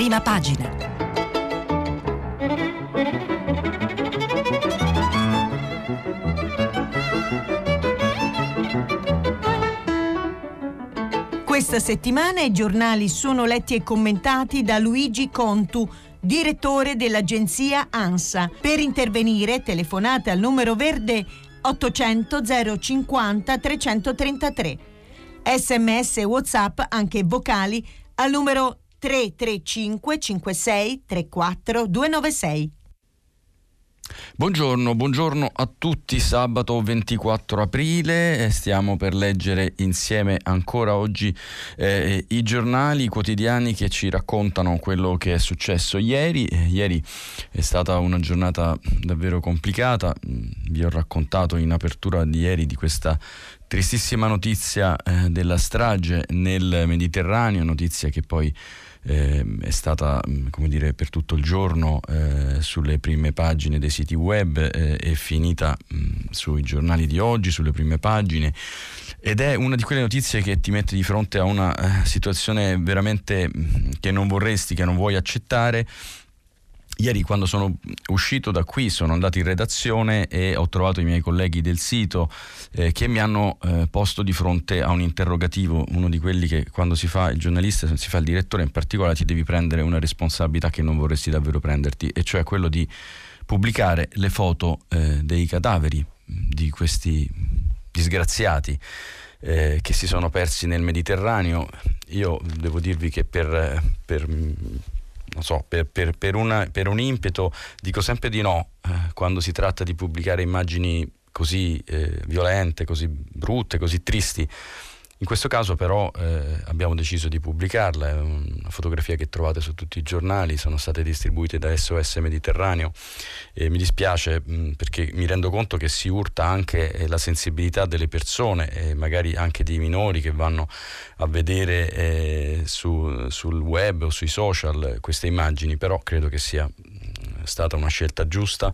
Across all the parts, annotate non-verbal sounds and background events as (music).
prima pagina. Questa settimana i giornali sono letti e commentati da Luigi Contu, direttore dell'agenzia ANSA. Per intervenire telefonate al numero verde 800 050 333. Sms e WhatsApp anche vocali al numero 335 56 34 296. Buongiorno, buongiorno a tutti. Sabato 24 aprile eh, stiamo per leggere insieme ancora oggi eh, i giornali quotidiani che ci raccontano quello che è successo ieri. Eh, ieri è stata una giornata davvero complicata. Mm, vi ho raccontato in apertura di ieri di questa tristissima notizia eh, della strage nel Mediterraneo, notizia che poi eh, è stata mm, come dire, per tutto il giorno eh, sulle prime pagine dei siti web, eh, è finita mh, mm, sui giornali di oggi, sulle prime pagine ed è una di quelle notizie che ti mette di fronte a una uh, situazione veramente mm, che non vorresti, che non vuoi accettare Ieri quando sono uscito da qui sono andato in redazione e ho trovato i miei colleghi del sito eh, che mi hanno eh, posto di fronte a un interrogativo, uno di quelli che quando si fa il giornalista, si fa il direttore in particolare ti devi prendere una responsabilità che non vorresti davvero prenderti, e cioè quello di pubblicare le foto eh, dei cadaveri di questi disgraziati. Eh, che si sono persi nel Mediterraneo. Io devo dirvi che per, per non so, per, per, per, una, per, un impeto dico sempre di no eh, quando si tratta di pubblicare immagini così eh, violente, così brutte, così tristi. In questo caso però eh, abbiamo deciso di pubblicarla, è una fotografia che trovate su tutti i giornali, sono state distribuite da SOS Mediterraneo. E mi dispiace mh, perché mi rendo conto che si urta anche eh, la sensibilità delle persone e magari anche dei minori che vanno a vedere eh, su, sul web o sui social queste immagini, però credo che sia stata una scelta giusta,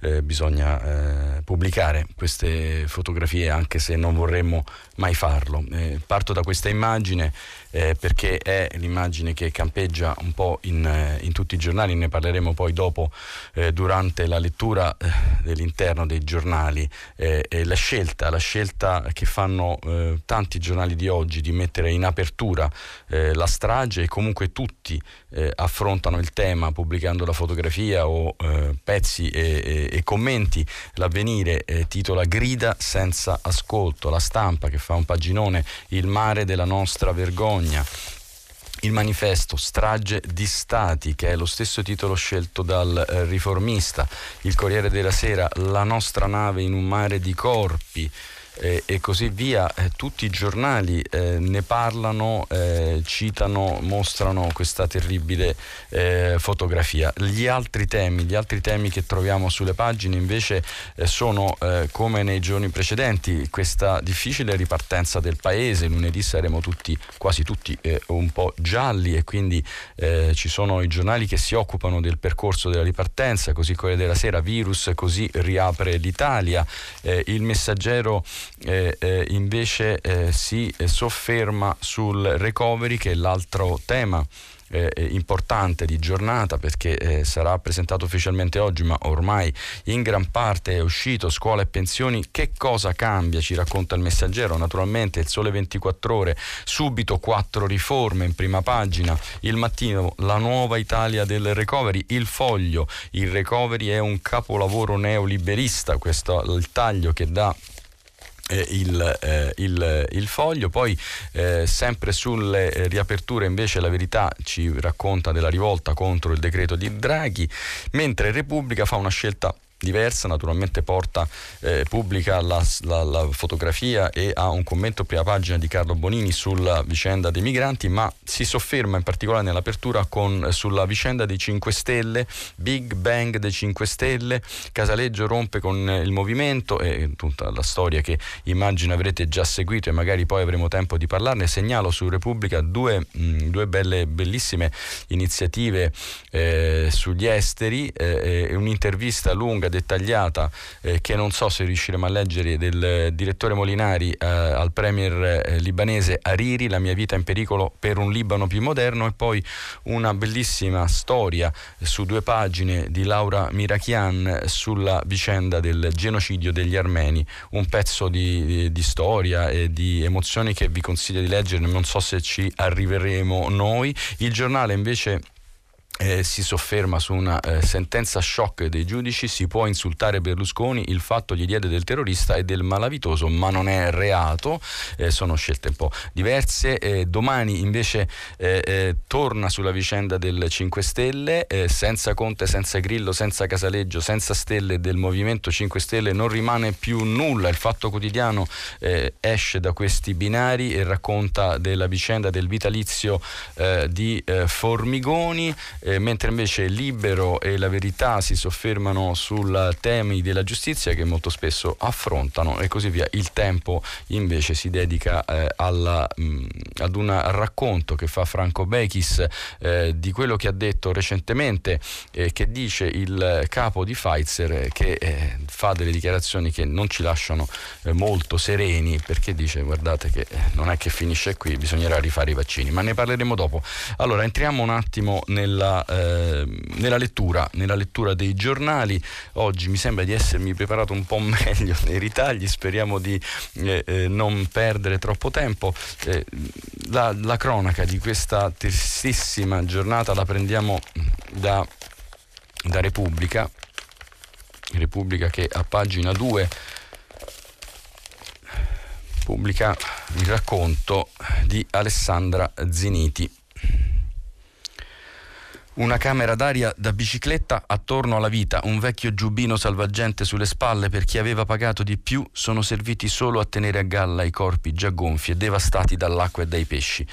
eh, bisogna eh, pubblicare queste fotografie anche se non vorremmo mai farlo. Eh, parto da questa immagine eh, perché è l'immagine che campeggia un po' in, eh, in, tutti i giornali, ne parleremo poi dopo eh, durante la lettura eh, dell'interno dei giornali. Eh, la, scelta, la scelta che fanno eh, tanti giornali di oggi di mettere in apertura la strage e comunque tutti affrontano il tema pubblicando la fotografia o pezzi e, e, e, commenti. L'avvenire titola Grida senza ascolto, la stampa che fa un paginone, il mare della nostra vergogna Bologna. Il manifesto Strage di Stati, che è lo stesso titolo scelto dal eh, riformista, il Corriere della Sera, La nostra nave in un mare di corpi, eh, e così via, eh, tutti i giornali eh, ne parlano, eh, citano, mostrano questa terribile eh, fotografia. Gli altri temi, gli altri temi che troviamo sulle pagine invece eh, sono come nei giorni precedenti, questa difficile ripartenza del paese, lunedì saremo tutti, quasi tutti un po' gialli e quindi ci sono i giornali che si occupano del percorso della ripartenza, così Corriere della Sera, virus, così riapre l'Italia, il messaggero eh, eh, invece eh, si sofferma sul recovery che è l'altro tema eh, importante di giornata perché eh, sarà presentato ufficialmente oggi, ma ormai in gran parte è uscito, scuola e pensioni, che cosa cambia? Ci racconta il messaggero, naturalmente il sole 24 ore, subito quattro riforme in prima pagina, il mattino la nuova Italia del recovery, il foglio, il recovery è un capolavoro neoliberista, questo il taglio che dà eh, il, eh, il, il, foglio. Poi eh, sempre sulle riaperture invece la verità ci racconta della rivolta contro il decreto di Draghi, mentre Repubblica fa una scelta diversa, naturalmente porta, eh, pubblica la, la, la, fotografia e ha un commento prima pagina di Carlo Bonini sulla vicenda dei migranti, ma si sofferma in particolare nell'apertura con, sulla vicenda dei 5 Stelle, Big Bang dei 5 Stelle, Casaleggio rompe con il movimento e tutta la storia che immagino avrete già seguito e magari poi avremo tempo di parlarne. Segnalo su Repubblica due, mh, due belle, bellissime iniziative eh, sugli esteri, eh, un'intervista lunga dettagliata eh, che non so se riusciremo a leggere del direttore Molinari eh, al premier eh, libanese Hariri, La mia vita in pericolo per un Libano più moderno e poi una bellissima storia su due pagine di Laura Mirachian sulla vicenda del genocidio degli armeni, un pezzo di, di, di storia e di emozioni che vi consiglio di leggere, non so se ci arriveremo noi. Il giornale invece eh, si sofferma su una eh, sentenza shock dei giudici, si può insultare Berlusconi, il fatto gli diede del terrorista e del malavitoso, ma non è reato, eh, sono scelte un po' diverse. Eh, domani invece eh, eh, torna sulla vicenda del 5 Stelle, senza Conte, senza Grillo, senza Casaleggio, senza Stelle del Movimento 5 Stelle non rimane più nulla, il fatto quotidiano esce da questi binari e racconta della vicenda del vitalizio di Formigoni eh, mentre invece Libero e La Verità si soffermano sui temi della giustizia che molto spesso affrontano e così via. Il tempo invece si dedica eh, alla, mh, mm, ad un racconto che fa Franco Bechis eh, di quello che ha detto recentemente, eh, che dice il capo di Pfizer che eh, fa delle dichiarazioni che non ci lasciano eh, molto sereni perché dice guardate che non è che finisce qui, bisognerà rifare i vaccini, ma ne parleremo dopo. Allora entriamo un attimo nella eh, nella, lettura, nella lettura dei giornali. Oggi mi sembra di essermi preparato un po' (laughs) meglio nei ritagli, speriamo di eh, eh, non perdere troppo tempo. Eh, la, la, cronaca di questa tristissima giornata la prendiamo da, da Repubblica, Repubblica che a pagina 2 pubblica il racconto di Alessandra Ziniti. Una camera d'aria da bicicletta attorno alla vita, un vecchio giubbino salvagente sulle spalle per chi aveva pagato di più, sono serviti solo a tenere a galla i corpi già gonfi e devastati dall'acqua e dai pesci,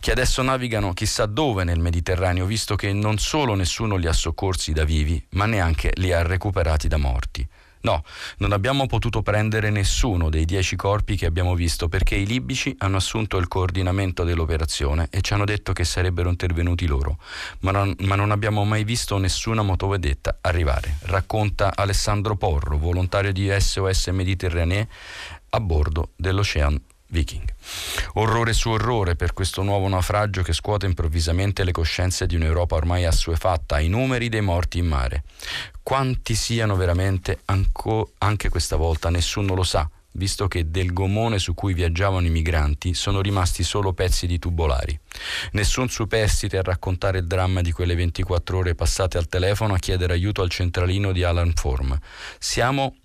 che adesso navigano chissà dove nel Mediterraneo, visto che non solo nessuno li ha soccorsi da vivi, ma neanche li ha recuperati da morti. No, non abbiamo potuto prendere nessuno dei dieci corpi che abbiamo visto perché i libici hanno assunto il coordinamento dell'operazione e ci hanno detto che sarebbero intervenuti loro, ma non, ma non abbiamo mai visto nessuna motovedetta arrivare, racconta Alessandro Porro, volontario di SOS Mediterranee a bordo dell'Ocean Viking. Orrore su orrore per questo nuovo naufragio che scuote improvvisamente le coscienze di un'Europa ormai assuefatta ai numeri dei morti in mare. Quanti siano veramente, anco, anche questa volta nessuno lo sa, visto che del gomone su cui viaggiavano i migranti sono rimasti solo pezzi di tubolari. Nessun superstite a raccontare il dramma di quelle 24 ore passate al telefono a chiedere aiuto al centralino di Alan Form. Siamo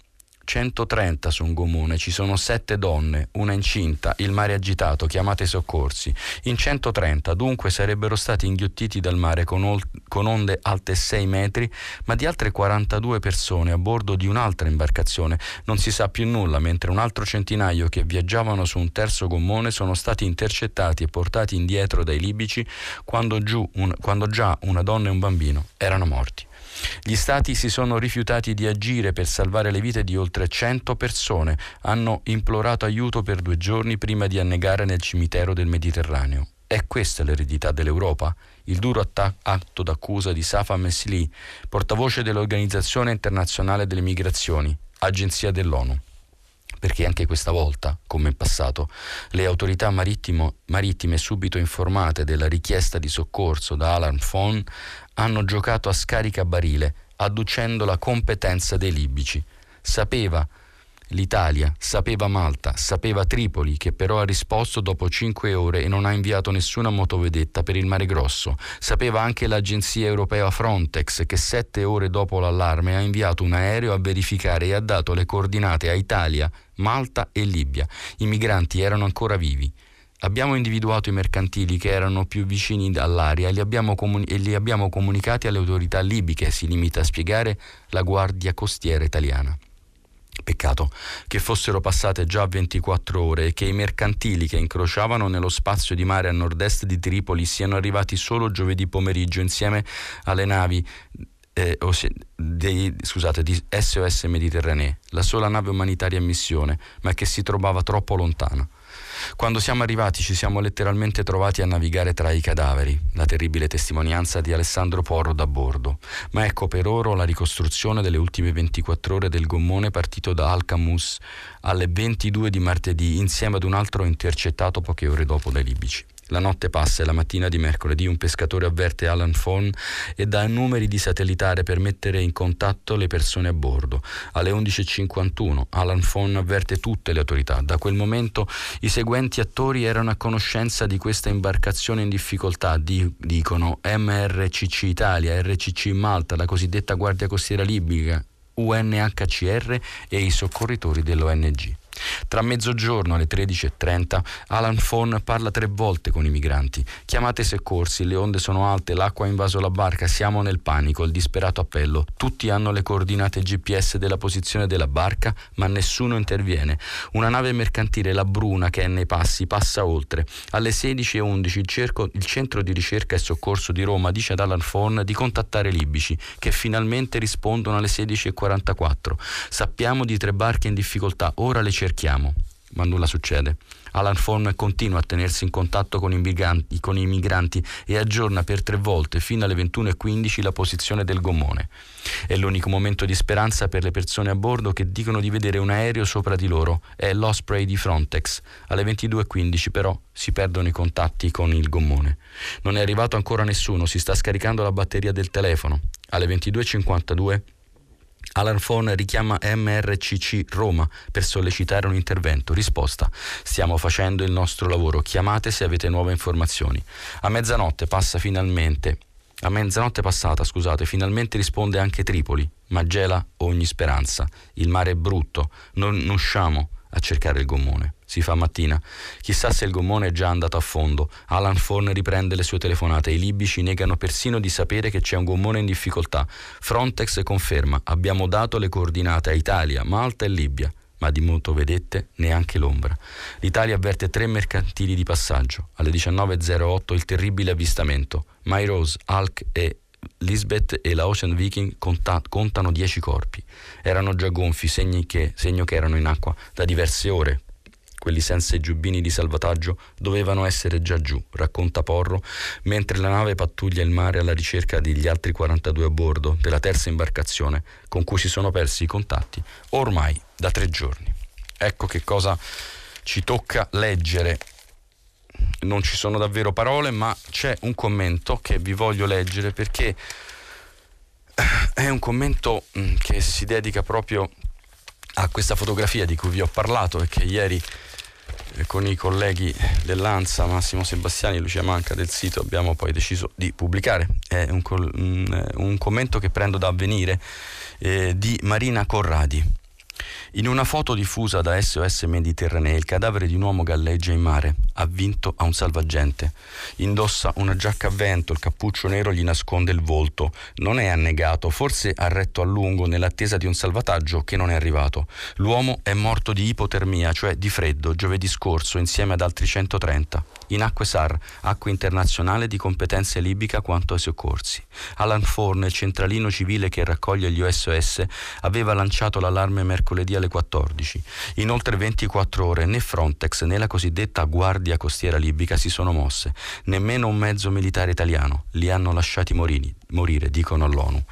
130 su un gomone, ci sono sette donne, una incinta, il mare agitato, chiamate i soccorsi. In 130 dunque sarebbero stati inghiottiti dal mare con, ol- con onde alte 6 metri, ma di altre 42 persone a bordo di un'altra imbarcazione non si sa più nulla, mentre un altro centinaio che viaggiavano su un terzo gommone sono stati intercettati e portati indietro dai libici quando, un- quando già una donna e un bambino erano morti. Gli stati si sono rifiutati di agire per salvare le vite di oltre 100 persone, hanno implorato aiuto per due giorni prima di annegare nel cimitero del Mediterraneo. È questa l'eredità dell'Europa? Il duro attac- atto d'accusa di Safa Mesli, portavoce dell'Organizzazione internazionale delle migrazioni, agenzia dell'ONU perché anche questa volta, come in passato, le autorità marittime subito informate della richiesta di soccorso da Alarm Phone hanno giocato a scaricabarile, adducendo la competenza dei libici. Sapeva l'Italia, sapeva Malta, sapeva Tripoli, che però ha risposto dopo cinque ore e non ha inviato nessuna motovedetta per il Mare Grosso. Sapeva anche l'agenzia europea Frontex, che sette ore dopo l'allarme ha inviato un aereo a verificare e ha dato le coordinate a Italia, Malta e Libia. I migranti erano ancora vivi. Abbiamo individuato i mercantili che erano più vicini all'aria e li, comuni- e li abbiamo comunicati alle autorità libiche, si limita a spiegare la Guardia Costiera italiana. Peccato che fossero passate già 24 ore e che i mercantili che incrociavano nello spazio di mare a nord-est di Tripoli siano arrivati solo giovedì pomeriggio insieme alle navi eh, dei, scusate, di SOS Mediterranee, la sola nave umanitaria in missione, ma che si trovava troppo lontana. Quando siamo arrivati ci siamo letteralmente trovati a navigare tra i cadaveri, la terribile testimonianza di Alessandro Porro da bordo. Ma ecco per ora la ricostruzione delle ultime 24 ore del gommone partito da Alcamus alle 22 di martedì insieme ad un altro intercettato poche ore dopo dai libici. La notte passa e la mattina di mercoledì un pescatore avverte Alan Fon e dà numeri di satellitare per mettere in contatto le persone a bordo. Alle 11.51 Alan Fon avverte tutte le autorità. Da quel momento i seguenti attori erano a conoscenza di questa imbarcazione in difficoltà, di, dicono MRCC Italia, RCC Malta, la cosiddetta Guardia Costiera Libica, UNHCR e i soccorritori dell'ONG. Tra mezzogiorno alle 13.30 Alan Fon parla tre volte con i migranti. Chiamate soccorsi, le onde sono alte, l'acqua ha invaso la barca, siamo nel panico, il disperato appello. Tutti hanno le coordinate GPS della posizione della barca, ma nessuno interviene. Una nave mercantile, la Bruna, che è nei passi, passa oltre. Alle 16.11 il, il centro di ricerca e soccorso di Roma dice ad Alan Fon di contattare i libici, che finalmente rispondono alle 16.44. Sappiamo di tre barche in difficoltà, ora le cerchiamo cerchiamo, ma nulla succede. Alan Form continua a tenersi in contatto con con i migranti e aggiorna per tre volte fino alle 21.15 la posizione del gommone. È l'unico momento di speranza per le persone a bordo che dicono di vedere un aereo sopra di loro. È l'Osprey di Frontex. Alle 22.15 però si perdono i contatti con il gommone. Non è arrivato ancora nessuno, si sta scaricando la batteria del telefono. Alle 22.52 Alan Fon richiama MRCC Roma per sollecitare un intervento. Risposta: Stiamo facendo il nostro lavoro. Chiamate se avete nuove informazioni. A mezzanotte passa finalmente. A mezzanotte passata, scusate, finalmente risponde anche Tripoli, ma gela ogni speranza. Il mare è brutto, non usciamo a cercare il gommone. Si fa mattina. Chissà se il gommone è già andato a fondo. Alan Forn riprende le sue telefonate. I libici negano persino di sapere che c'è un gommone in difficoltà. Frontex conferma: abbiamo dato le coordinate a Italia, Malta e Libia. Ma di motovedette neanche l'ombra. L'Italia avverte tre mercantili di passaggio. Alle 19.08 il terribile avvistamento. My Rose, Hulk e Lisbeth e la Ocean Viking conta- contano 10 corpi. Erano già gonfi, che, segno che erano in acqua da diverse ore, quelli senza i giubbini di salvataggio dovevano essere già giù, racconta Porro, mentre la nave pattuglia il mare alla ricerca degli altri 42 a bordo della terza imbarcazione con cui si sono persi i contatti ormai da tre giorni. Ecco che cosa ci tocca leggere. Non ci sono davvero parole, ma c'è un commento che vi voglio leggere perché è un commento mm, che si dedica proprio a questa fotografia di cui vi ho parlato e che ieri con i colleghi dell'ANSA, Massimo Sebastiani e Lucia Manca del sito, abbiamo poi deciso di pubblicare. È un, un, un commento che prendo da avvenire eh, di Marina Corradi. In una foto diffusa da SOS Mediterranea, il cadavere di un uomo galleggia in mare, avvinto a un salvagente. Indossa una giacca a vento, il cappuccio nero gli nasconde il volto. Non è annegato, forse ha retto a lungo nell'attesa di un salvataggio che non è arrivato. L'uomo è morto di ipotermia, cioè di freddo, giovedì scorso, insieme ad altri 130 in acque SAR, acque internazionale di competenza libica quanto ai soccorsi. Alan Forne, il centralino civile che raccoglie gli OSS, aveva lanciato l'allarme mercoledì alle 14. In oltre 24 ore né Frontex né la cosiddetta Guardia Costiera Libica si sono mosse, nemmeno un mezzo militare italiano. Li hanno lasciati morire, morire dicono all'ONU.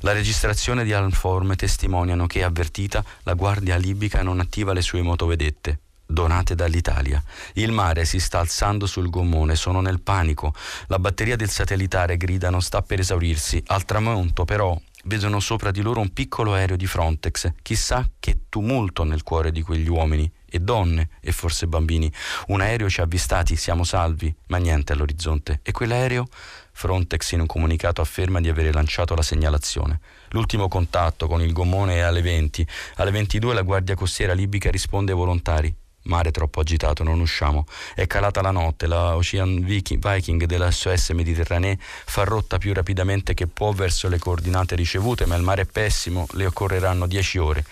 La registrazione di Alan Forme testimoniano che, avvertita, la Guardia Libica non attiva le sue motovedette donate dall'Italia. Il mare si sta alzando sul gommone, sono nel panico. La batteria del satellitare gridano sta per esaurirsi. Al tramonto, però, vedono sopra di loro un piccolo aereo di Frontex. Chissà che tumulto nel cuore di quegli uomini e donne e forse bambini. Un aereo ci ha avvistati, siamo salvi, ma niente all'orizzonte. E quell'aereo? Frontex in un comunicato afferma di avere lanciato la segnalazione. L'ultimo contatto con il gommone è alle 20. Alle 22 la Guardia Costiera libica risponde ai volontari. Mare troppo agitato, non usciamo. È calata la notte, la Ocean Viking della SOS Mediterranee fa rotta più rapidamente che può verso le coordinate ricevute, ma il mare è pessimo, le occorreranno 10 ore.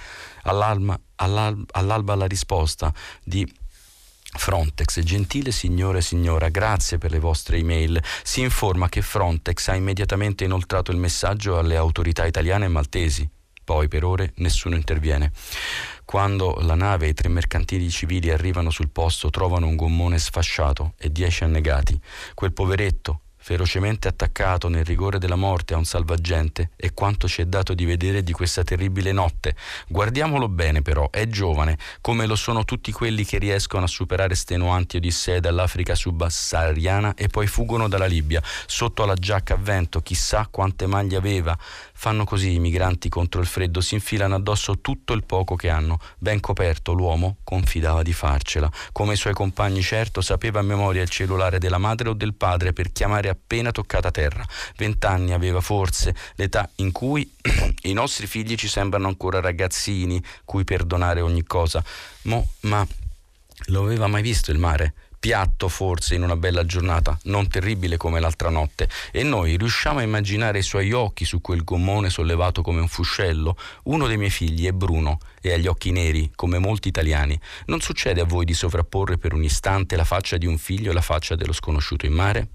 All'alba, all'alba, all'alba la risposta di Frontex, gentile signore e signora, grazie per le vostre email. Si informa che Frontex ha immediatamente inoltrato il messaggio alle autorità italiane e maltesi. Poi per ore nessuno interviene. Quando la nave e i tre mercantili civili arrivano sul posto trovano un gommone sfasciato e dieci annegati. Quel poveretto, ferocemente attaccato nel rigore della morte a un salvagente, è quanto ci è dato di vedere di questa terribile notte. Guardiamolo bene però, è giovane, come lo sono tutti quelli che riescono a superare stenuanti odissee dall'Africa subsahariana e poi fuggono dalla Libia, sotto alla giacca a vento, chissà quante maglie aveva, Fanno così i migranti contro il freddo, si infilano addosso tutto il poco che hanno. Ben coperto, l'uomo confidava di farcela. Come i suoi compagni, certo, sapeva a memoria il cellulare della madre o del padre per chiamare appena toccata terra. Vent'anni aveva forse, l'età in cui (clears throat) i nostri figli ci sembrano ancora ragazzini, cui perdonare ogni cosa. Mo, ma lo aveva mai visto il mare? Piatto forse in una bella giornata, non terribile come l'altra notte, e noi riusciamo a immaginare i suoi occhi su quel gommone sollevato come un fuscello. Uno dei miei figli è Bruno e ha gli occhi neri, come molti italiani. Non succede a voi di sovrapporre per un istante la faccia di un figlio e la faccia dello sconosciuto in mare?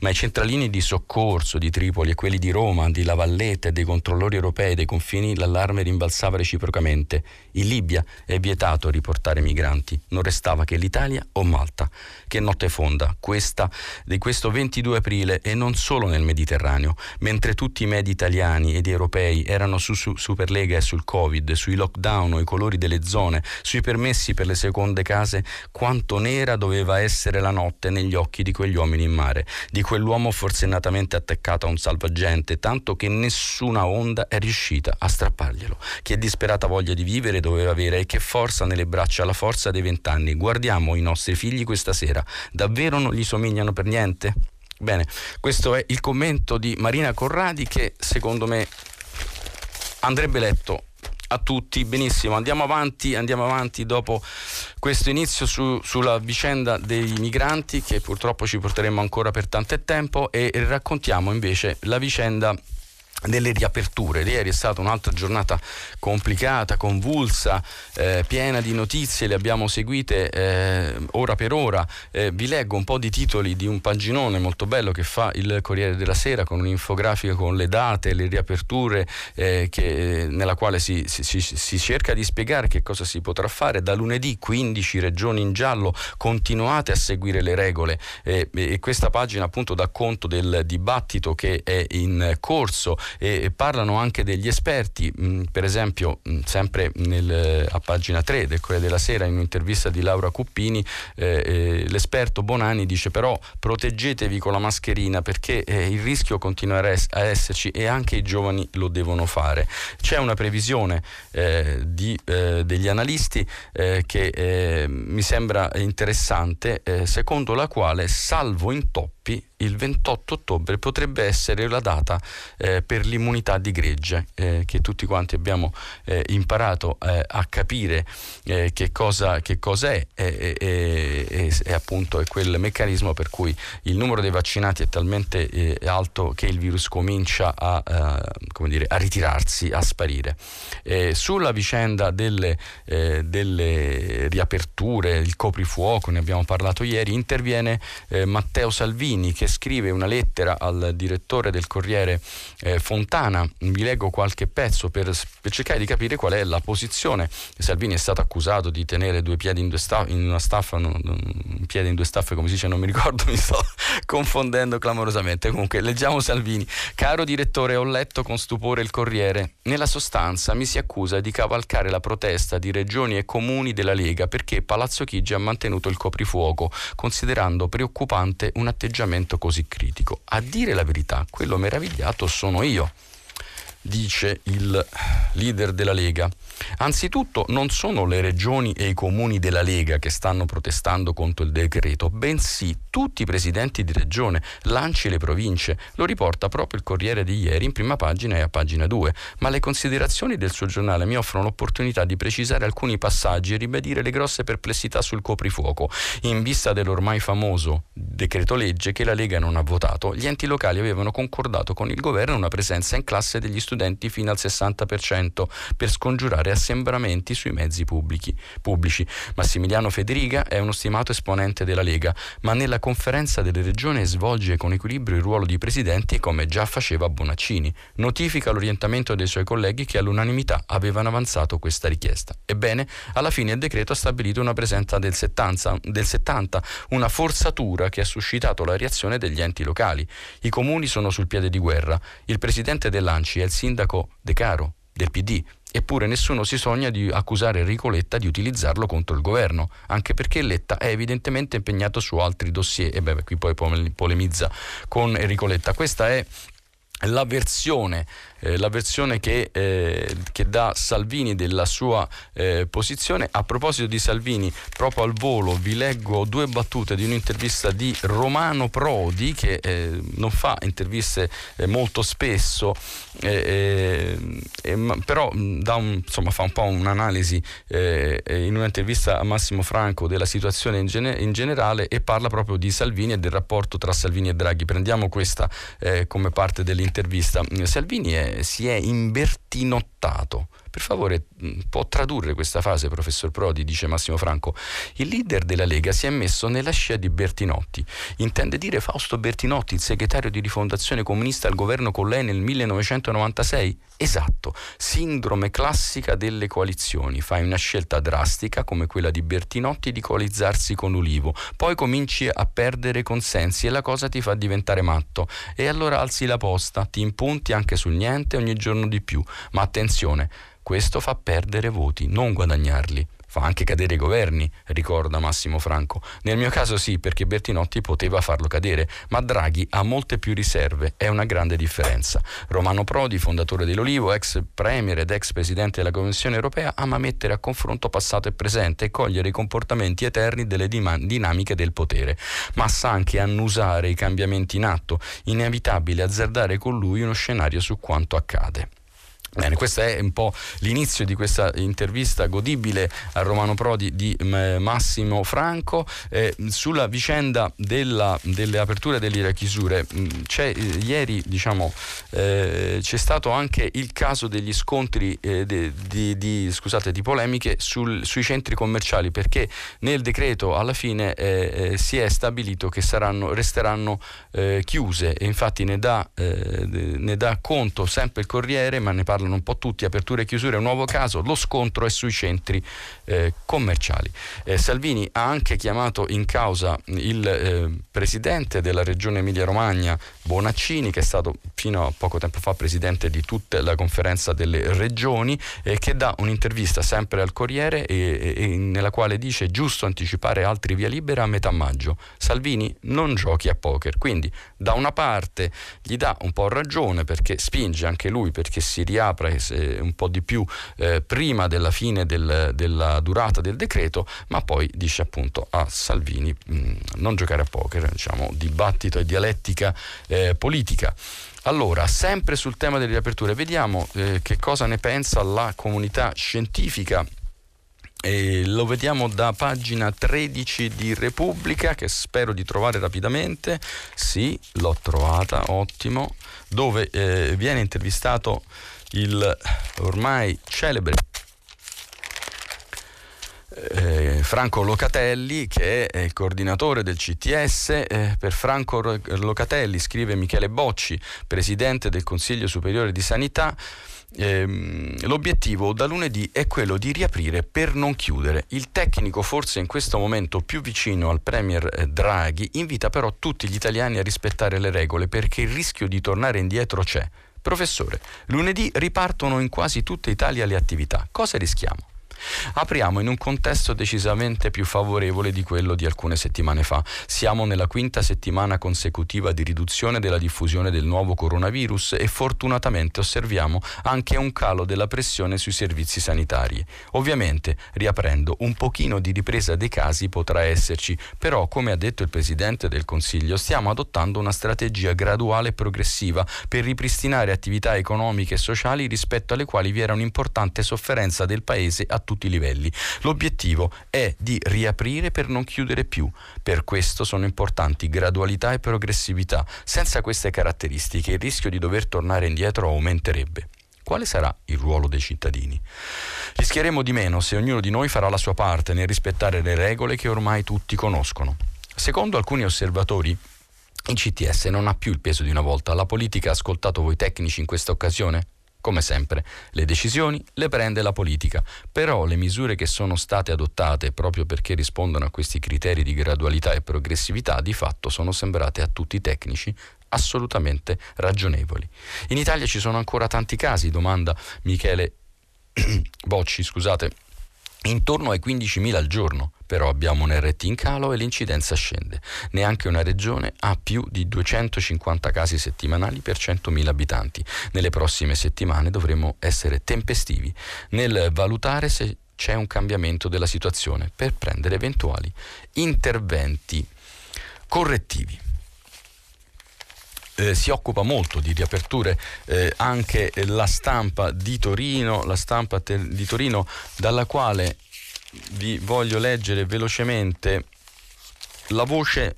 Ma i centralini di soccorso di Tripoli e quelli di Roma, di La Valletta e dei controllori europei dei confini l'allarme rimbalzava reciprocamente. In Libia è vietato riportare migranti, non restava che l'Italia o Malta. Che notte fonda, questa di questo 22 aprile e non solo nel Mediterraneo, mentre tutti i medi italiani ed europei erano su, su Superlega e sul Covid, sui lockdown o i colori delle zone, sui permessi per le seconde case, quanto nera doveva essere la notte negli occhi di quegli uomini in mare di quell'uomo forsennatamente attaccato a un salvagente, tanto che nessuna onda è riuscita a strapparglielo. Che disperata voglia di vivere doveva avere e che forza nelle braccia, la forza dei vent'anni. Guardiamo i nostri figli questa sera, davvero non gli somigliano per niente? Bene, questo è il commento di Marina Corradi che secondo me andrebbe letto a tutti. Benissimo, andiamo avanti, andiamo avanti dopo questo inizio su, sulla vicenda dei migranti che purtroppo ci porteremo ancora per tanto tempo e raccontiamo invece la vicenda delle riaperture. Ieri è stata un'altra giornata complicata, convulsa, eh, piena di notizie, le abbiamo seguite eh, ora per ora. Eh, vi leggo un po' di titoli di un paginone molto bello che fa il Corriere della Sera con un'infografica con le date, le riaperture, eh, che, nella quale si, si, si, cerca di spiegare che cosa si potrà fare. Da lunedì 15 regioni in giallo, continuate a seguire le regole e questa pagina appunto dà conto del dibattito che è in corso e parlano anche degli esperti, mm, per esempio mm, sempre nel, a pagina 3 del Corriere della Sera in un'intervista di Laura Cuppini eh, eh, l'esperto Bonani dice però proteggetevi con la mascherina perché eh, il rischio continuerà a esserci e anche i giovani lo devono fare. C'è una previsione eh, di, eh, degli analisti eh, che mi sembra interessante secondo la quale salvo intoppi il 28 ottobre potrebbe essere la data eh, per l'immunità di gregge, eh, che tutti quanti abbiamo eh, imparato eh, a capire eh, che, cosa, che cos'è e appunto è quel meccanismo per cui il numero dei vaccinati è talmente eh, alto che il virus comincia a, dire, a ritirarsi, a sparire. sulla vicenda delle, delle, riaperture, il coprifuoco, ne abbiamo parlato ieri, interviene Matteo Salvini che scrive una lettera al direttore del Corriere eh, Fontana, vi leggo qualche pezzo per, per, cercare di capire qual è la posizione. Salvini è stato accusato di tenere due piedi in, due sta- in una staffa, no, un piede in due staffe come si dice, non mi ricordo, (laughs) mi sto confondendo clamorosamente. Comunque, leggiamo Salvini. Caro direttore, ho letto con stupore il Corriere. Nella sostanza mi si accusa di cavalcare la protesta di regioni e comuni della Lega perché Palazzo Chigi ha mantenuto il coprifuoco, considerando preoccupante un atteggiamento così critico. A dire la verità, quello meravigliato sono io dice il leader della Lega. Anzitutto non sono le regioni e i comuni della Lega che stanno protestando contro il decreto, bensì tutti i presidenti di regione, lanci le province. Lo riporta proprio il Corriere di ieri in prima pagina e a pagina 2. Ma le considerazioni del suo giornale mi offrono l'opportunità di precisare alcuni passaggi e ribadire le grosse perplessità sul coprifuoco. In vista dell'ormai famoso decreto legge che la Lega non ha votato, gli enti locali avevano concordato con il governo una presenza in classe degli studenti fino al 60% per scongiurare fare assembramenti sui mezzi pubblici. pubblici. Massimiliano Federica è uno stimato esponente della Lega, ma nella conferenza delle regioni svolge con equilibrio il ruolo di presidente come già faceva Bonaccini. Notifica l'orientamento dei suoi colleghi che all'unanimità avevano avanzato questa richiesta. Ebbene, alla fine il decreto ha stabilito una presenza del 70, del 70 una forzatura che ha suscitato la reazione degli enti locali. I comuni sono sul piede di guerra. Il presidente dell'Anci è il sindaco De Caro, del PD. Eppure nessuno si sogna di accusare Enrico Letta di utilizzarlo contro il governo, anche perché Letta è evidentemente impegnato su altri dossier e beh, qui poi polemizza con Enrico Letta. Questa è la versione eh, la versione che, eh, che, dà Salvini della sua eh, posizione. A proposito di Salvini, proprio al volo vi leggo due battute di un'intervista di Romano Prodi che eh, non fa interviste eh, molto spesso, però un, insomma, fa un po' un'analisi in un'intervista a Massimo Franco della situazione in, gene- in, generale e parla proprio di Salvini e del rapporto tra Salvini e Draghi. Prendiamo questa come parte dell'intervista. Salvini è si è imbertinottato. Per favore, mm, può tradurre questa frase, professor Prodi, dice Massimo Franco. Il leader della Lega si è messo nella scia di Bertinotti. Intende dire Fausto Bertinotti, il segretario di rifondazione comunista al governo con lei nel 1996? Esatto, sindrome classica delle coalizioni. Fai una scelta drastica come quella di Bertinotti di coalizzarsi con Ulivo, poi cominci a perdere consensi e la cosa ti fa diventare matto. E allora alzi la posta, ti impunti anche sul niente ogni giorno di più. Ma attenzione, questo fa perdere voti, non guadagnarli. Fa anche cadere i governi, ricorda Massimo Franco. Nel mio caso sì, perché Bertinotti poteva farlo cadere, ma Draghi ha molte più riserve, è una grande differenza. Romano Prodi, fondatore dell'Olivo, ex premier ed ex presidente della Commissione europea, ama mettere a confronto passato e presente e cogliere i comportamenti eterni delle dinamiche del potere, ma sa anche annusare i cambiamenti in atto, inevitabile azzardare con lui uno scenario su quanto accade. Bene, questo è un po' l'inizio di questa intervista godibile a Romano Prodi di Massimo Franco. Eh, sulla vicenda della, delle aperture e delle chiusure, mm, c'è, eh, ieri diciamo, eh, c'è stato anche il caso degli scontri eh, de, di, di, scusate, di, polemiche sul, sui centri commerciali perché nel decreto alla fine eh, eh, si è stabilito che saranno, resteranno chiuse e infatti ne dà, ne dà conto sempre il Corriere ma ne parla parlano un po' tutti, aperture e chiusure, un nuovo caso, lo scontro è sui centri eh, commerciali. Eh, Salvini ha anche chiamato in causa il eh, presidente della regione Emilia-Romagna, Bonaccini, che è stato fino a poco tempo fa presidente di tutta la conferenza delle regioni, e che dà un'intervista sempre al Corriere e, e, nella quale dice giusto anticipare altri via libera a metà maggio. Salvini non giochi a poker, quindi da una parte gli dà un po' ragione perché spinge anche lui perché si riapre apre un po' di più eh, prima della fine del, della durata del decreto, ma poi dice appunto a Salvini mh, mm, non giocare a poker, diciamo dibattito e dialettica eh, politica. Allora, sempre sul tema delle riaperture, vediamo eh, che cosa ne pensa la comunità scientifica e lo vediamo da pagina 13 di Repubblica che spero di trovare rapidamente. Sì, l'ho trovata, ottimo. Dove eh, viene intervistato il ormai celebre eh, Franco Locatelli che è il coordinatore del CTS. Eh, per Franco Locatelli scrive Michele Bocci, presidente del Consiglio Superiore di Sanità. Ehm, l'obiettivo da lunedì è quello di riaprire per non chiudere. Il tecnico, forse in questo momento più vicino al Premier eh, Draghi, invita però tutti gli italiani a rispettare le regole perché il rischio di tornare indietro c'è. Professore, lunedì ripartono in quasi tutta Italia le attività. Cosa rischiamo? Apriamo in un contesto decisamente più favorevole di quello di alcune settimane fa. Siamo nella quinta settimana consecutiva di riduzione della diffusione del nuovo coronavirus e fortunatamente osserviamo anche un calo della pressione sui servizi sanitari. Ovviamente, riaprendo, un pochino di ripresa dei casi potrà esserci, però come ha detto il Presidente del Consiglio, stiamo adottando una strategia graduale e progressiva per ripristinare attività economiche e sociali rispetto alle quali vi era un'importante sofferenza del Paese a tutti i livelli. L'obiettivo è di riaprire per non chiudere più. Per questo sono importanti gradualità e progressività. Senza queste caratteristiche il rischio di dover tornare indietro aumenterebbe. quale sarà il ruolo dei cittadini? Rischieremo di meno se ognuno di noi farà la sua parte nel rispettare le regole che ormai tutti conoscono. Secondo alcuni osservatori, il CTS non ha più il peso di una volta. La politica ha ascoltato voi tecnici in questa occasione? Come sempre, le decisioni le prende la politica, però le misure che sono state adottate proprio perché rispondono a questi criteri di gradualità e progressività di fatto sono sembrate a tutti i tecnici assolutamente ragionevoli. In Italia ci sono ancora tanti casi, domanda Michele (coughs) Bocci, scusate, intorno ai 15.000 al giorno, però abbiamo un RT in calo e l'incidenza scende. Neanche una regione ha più di 250 casi settimanali per 100.000 abitanti. Nelle prossime settimane dovremo essere tempestivi nel valutare se c'è un cambiamento della situazione per prendere eventuali interventi correttivi eh, si occupa molto di riaperture eh, anche la stampa di Torino, la stampa te- di Torino dalla quale vi voglio leggere velocemente la voce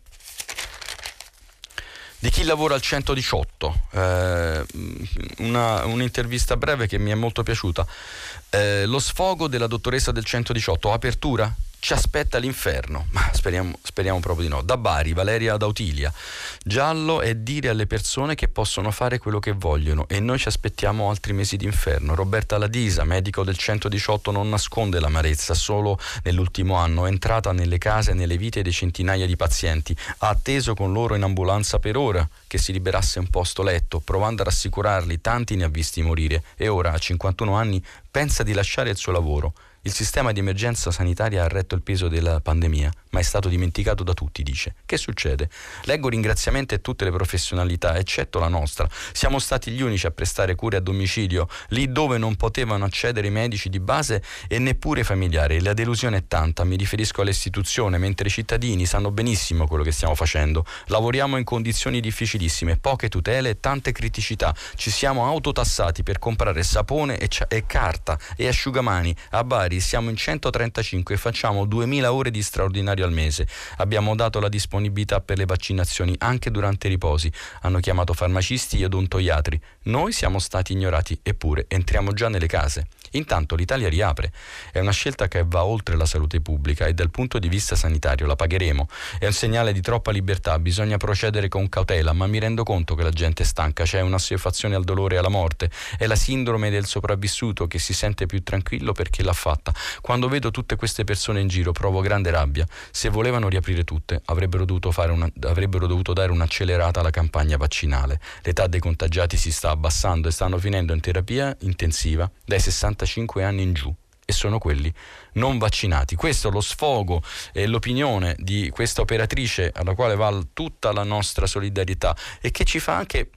di chi lavora al 118, eh, una, un'intervista breve che mi è molto piaciuta. Eh, lo sfogo della dottoressa del 118, apertura? Ci aspetta l'inferno, ma speriamo, speriamo, proprio di no. Da Bari, Valeria Dautilia. Giallo è dire alle persone che possono fare quello che vogliono e noi ci aspettiamo altri mesi d'inferno. Roberta Ladisa, medico del 118, non nasconde l'amarezza, solo nell'ultimo anno è entrata nelle case e nelle vite di centinaia di pazienti, ha atteso con loro in ambulanza per ora che si liberasse un posto letto, provando a rassicurarli, tanti ne ha visti morire e ora, a 51 anni, pensa di lasciare il suo lavoro il sistema di emergenza sanitaria ha retto il peso della pandemia, ma è stato dimenticato da tutti, dice. Che succede? Leggo ringraziamenti a tutte le professionalità, eccetto la nostra. Siamo stati gli unici a prestare cure a domicilio, lì dove non potevano accedere i medici di base e neppure i familiari. La delusione è tanta, mi riferisco all'istituzione, mentre i cittadini sanno benissimo quello che stiamo facendo. Lavoriamo in condizioni difficilissime, poche tutele e tante criticità. Ci siamo autotassati per comprare sapone e, c- e carta e asciugamani a Bari Bari siamo in 135 e facciamo 2000 ore di straordinario al mese. Abbiamo dato la disponibilità per le vaccinazioni anche durante i riposi. Hanno chiamato farmacisti e odontoiatri. Noi siamo stati ignorati, eppure entriamo già nelle case. Intanto l'Italia riapre. È una scelta che va oltre la salute pubblica e dal punto di vista sanitario la pagheremo. È un segnale di troppa libertà, bisogna procedere con cautela, ma mi rendo conto che la gente è stanca, c'è un'assuefazione al dolore e alla morte. È la sindrome del sopravvissuto che si sente più tranquillo perché l'ha fatta. Quando vedo tutte queste persone in giro provo grande rabbia. Se volevano riaprire tutte, avrebbero dovuto, una, avrebbero dovuto dare un'accelerata alla campagna vaccinale. L'età dei contagiati si sta abbassando e stanno finendo in terapia intensiva dai 60 65 anni in giù e sono quelli non vaccinati. Questo è lo sfogo e l'opinione di questa operatrice alla quale va tutta la nostra solidarietà e che ci fa anche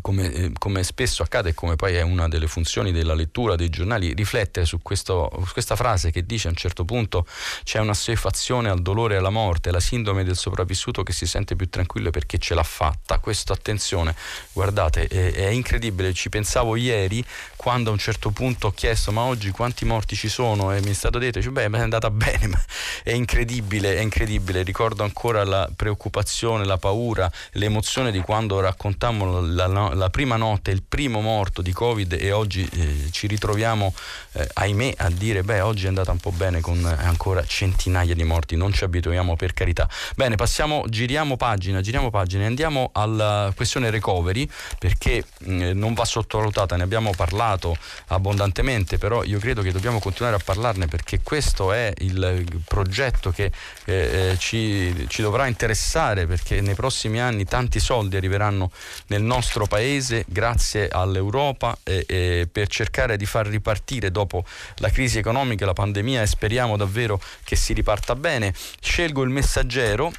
come, eh, come, spesso accade e come poi è una delle funzioni della lettura dei giornali, riflettere su, questo, su questa frase che dice a un certo punto c'è una assuefazione al dolore e alla morte, la sindrome del sopravvissuto che si sente più tranquillo perché ce l'ha fatta. Questo, attenzione, guardate, è, è incredibile, ci pensavo ieri quando a un certo punto ho chiesto ma oggi quanti morti ci sono? E mi è stato detto, cioè, beh, è andata bene, ma è incredibile, è incredibile, ricordo ancora la preoccupazione, la paura, l'emozione di quando raccontammo la, la prima notte, il primo morto di Covid e oggi eh, ci ritroviamo, eh, ahimè, a dire, beh, oggi è andata un po' bene con ancora centinaia di morti, non ci abituiamo per carità. Bene, passiamo, giriamo pagina, giriamo pagina e andiamo alla questione recovery, perché mh, mm, non va sottovalutata, ne abbiamo parlato abbondantemente, però io credo che dobbiamo continuare a parlarne perché questo è il progetto che eh, eh ci, ci dovrà interessare, perché nei prossimi anni tanti soldi arriveranno nel nostro paese paese grazie all'Europa eh, eh, per cercare di far ripartire dopo la crisi economica la pandemia e speriamo davvero che si riparta bene. Scelgo il messaggero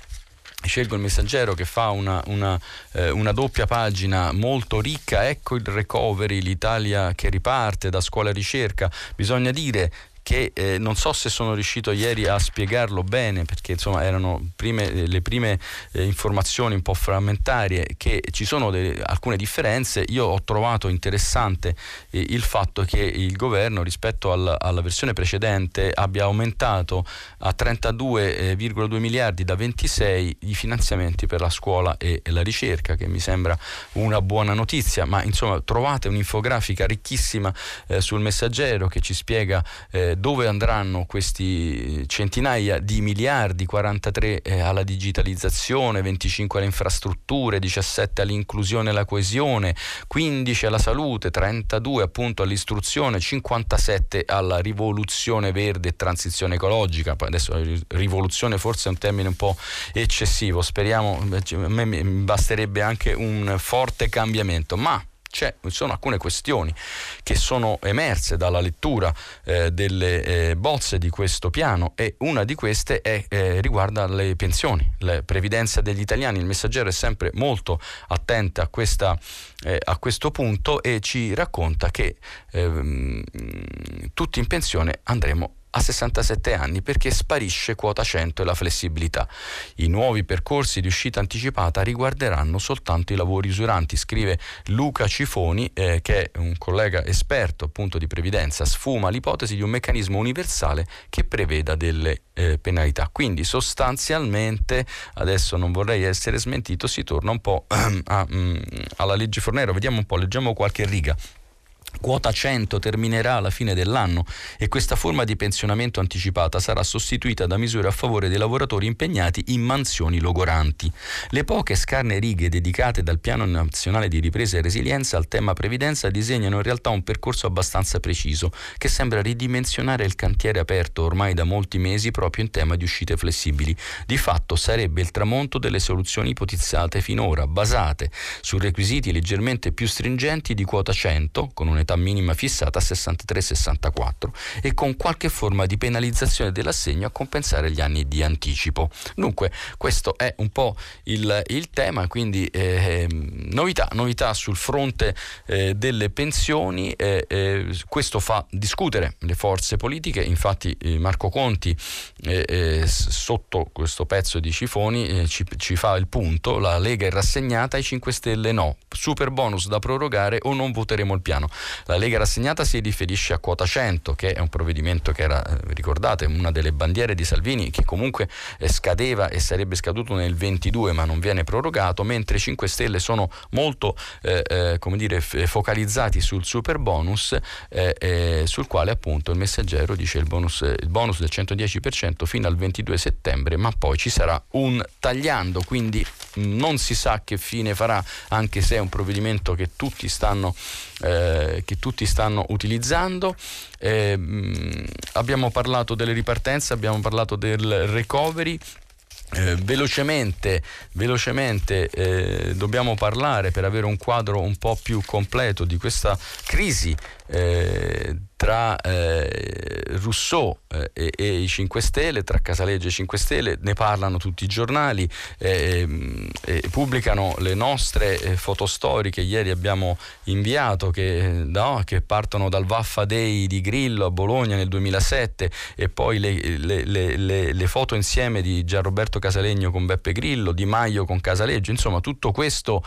scelgo il messaggero che fa una, una, eh, una, doppia pagina molto ricca, ecco il recovery, l'Italia che riparte da scuola e ricerca, bisogna dire che eh, non so se sono riuscito ieri a spiegarlo bene perché insomma erano prime, le prime eh, informazioni un po' frammentarie che ci sono delle, alcune differenze. Io ho trovato interessante eh, il fatto che il governo rispetto al, alla versione precedente abbia aumentato a 32,2 miliardi da 26 i finanziamenti per la scuola e, e la ricerca che mi sembra una buona notizia, ma insomma trovate un'infografica ricchissima eh, sul messaggero che ci spiega eh, dove andranno questi centinaia di miliardi, 43 eh, alla digitalizzazione, 25 alle infrastrutture, 17 all'inclusione e alla coesione, 15 alla salute, 32 appunto all'istruzione, 57 alla rivoluzione verde e transizione ecologica. Adesso rivoluzione forse è un termine un po' eccessivo, speriamo, a me basterebbe anche un forte cambiamento, ma ci sono alcune questioni che sono emerse dalla lettura eh, delle eh, bozze di questo piano e una di queste è, eh, riguarda le pensioni, la previdenza degli italiani. Il messaggero è sempre molto attento a, questa, eh, a questo punto e ci racconta che ehm, tutti in pensione andremo a 67 anni perché sparisce quota 100 e la flessibilità. I nuovi percorsi di uscita anticipata riguarderanno soltanto i lavori usuranti, scrive Luca Cifoni, eh, che è un collega esperto appunto di previdenza, sfuma l'ipotesi di un meccanismo universale che preveda delle eh, penalità. Quindi sostanzialmente, adesso non vorrei essere smentito, si torna un po' (clears throat) a, mm, alla legge Fornero, vediamo un po', leggiamo qualche riga. Quota 100 terminerà alla fine dell'anno e questa forma di pensionamento anticipata sarà sostituita da misure a favore dei lavoratori impegnati in mansioni logoranti. Le poche scarne righe dedicate dal Piano Nazionale di Ripresa e Resilienza al tema previdenza disegnano in realtà un percorso abbastanza preciso che sembra ridimensionare il cantiere aperto ormai da molti mesi proprio in tema di uscite flessibili. Di fatto sarebbe il tramonto delle soluzioni ipotizzate finora, basate su requisiti leggermente più stringenti di quota 100 con un un'età minima fissata a 63-64 e con qualche forma di penalizzazione dell'assegno a compensare gli anni di anticipo. Dunque questo è un po' il, il tema, quindi eh, novità, novità, sul fronte eh, delle pensioni, eh, eh questo fa discutere le forze politiche, infatti eh, Marco Conti eh, sotto questo pezzo di Cifoni ci, ci fa il punto, la Lega è rassegnata, i 5 Stelle no, super bonus da prorogare o non voteremo il piano. La Lega rassegnata si riferisce a quota 100, che è un provvedimento che era, eh, ricordate, una delle bandiere di Salvini, che comunque eh, scadeva e sarebbe scaduto nel 22 ma non viene prorogato, mentre i 5 Stelle sono molto eh, eh, come dire, focalizzati sul super bonus, eh, eh, sul quale appunto il messaggero dice il bonus, il bonus del 110% fino al 22 settembre, ma poi ci sarà un tagliando, quindi non si sa che fine farà, anche se è un provvedimento che tutti stanno eh, che tutti stanno utilizzando. Eh, mh, abbiamo parlato delle ripartenze, abbiamo parlato del recovery. Eh, velocemente, velocemente eh, dobbiamo parlare per avere un quadro un po' più completo di questa crisi eh, tra eh, Rousseau eh, e, e, i 5 Stelle, tra Casaleggio e i 5 Stelle, ne parlano tutti i giornali, eh, pubblicano le nostre eh, fotostorie che ieri abbiamo inviato, che, no, che, partono dal Vaffa Day di Grillo a Bologna nel 2007 e poi le, le, le, le foto insieme di Gianroberto Casalegno con Beppe Grillo, Di Maio con Casaleggio, insomma tutto questo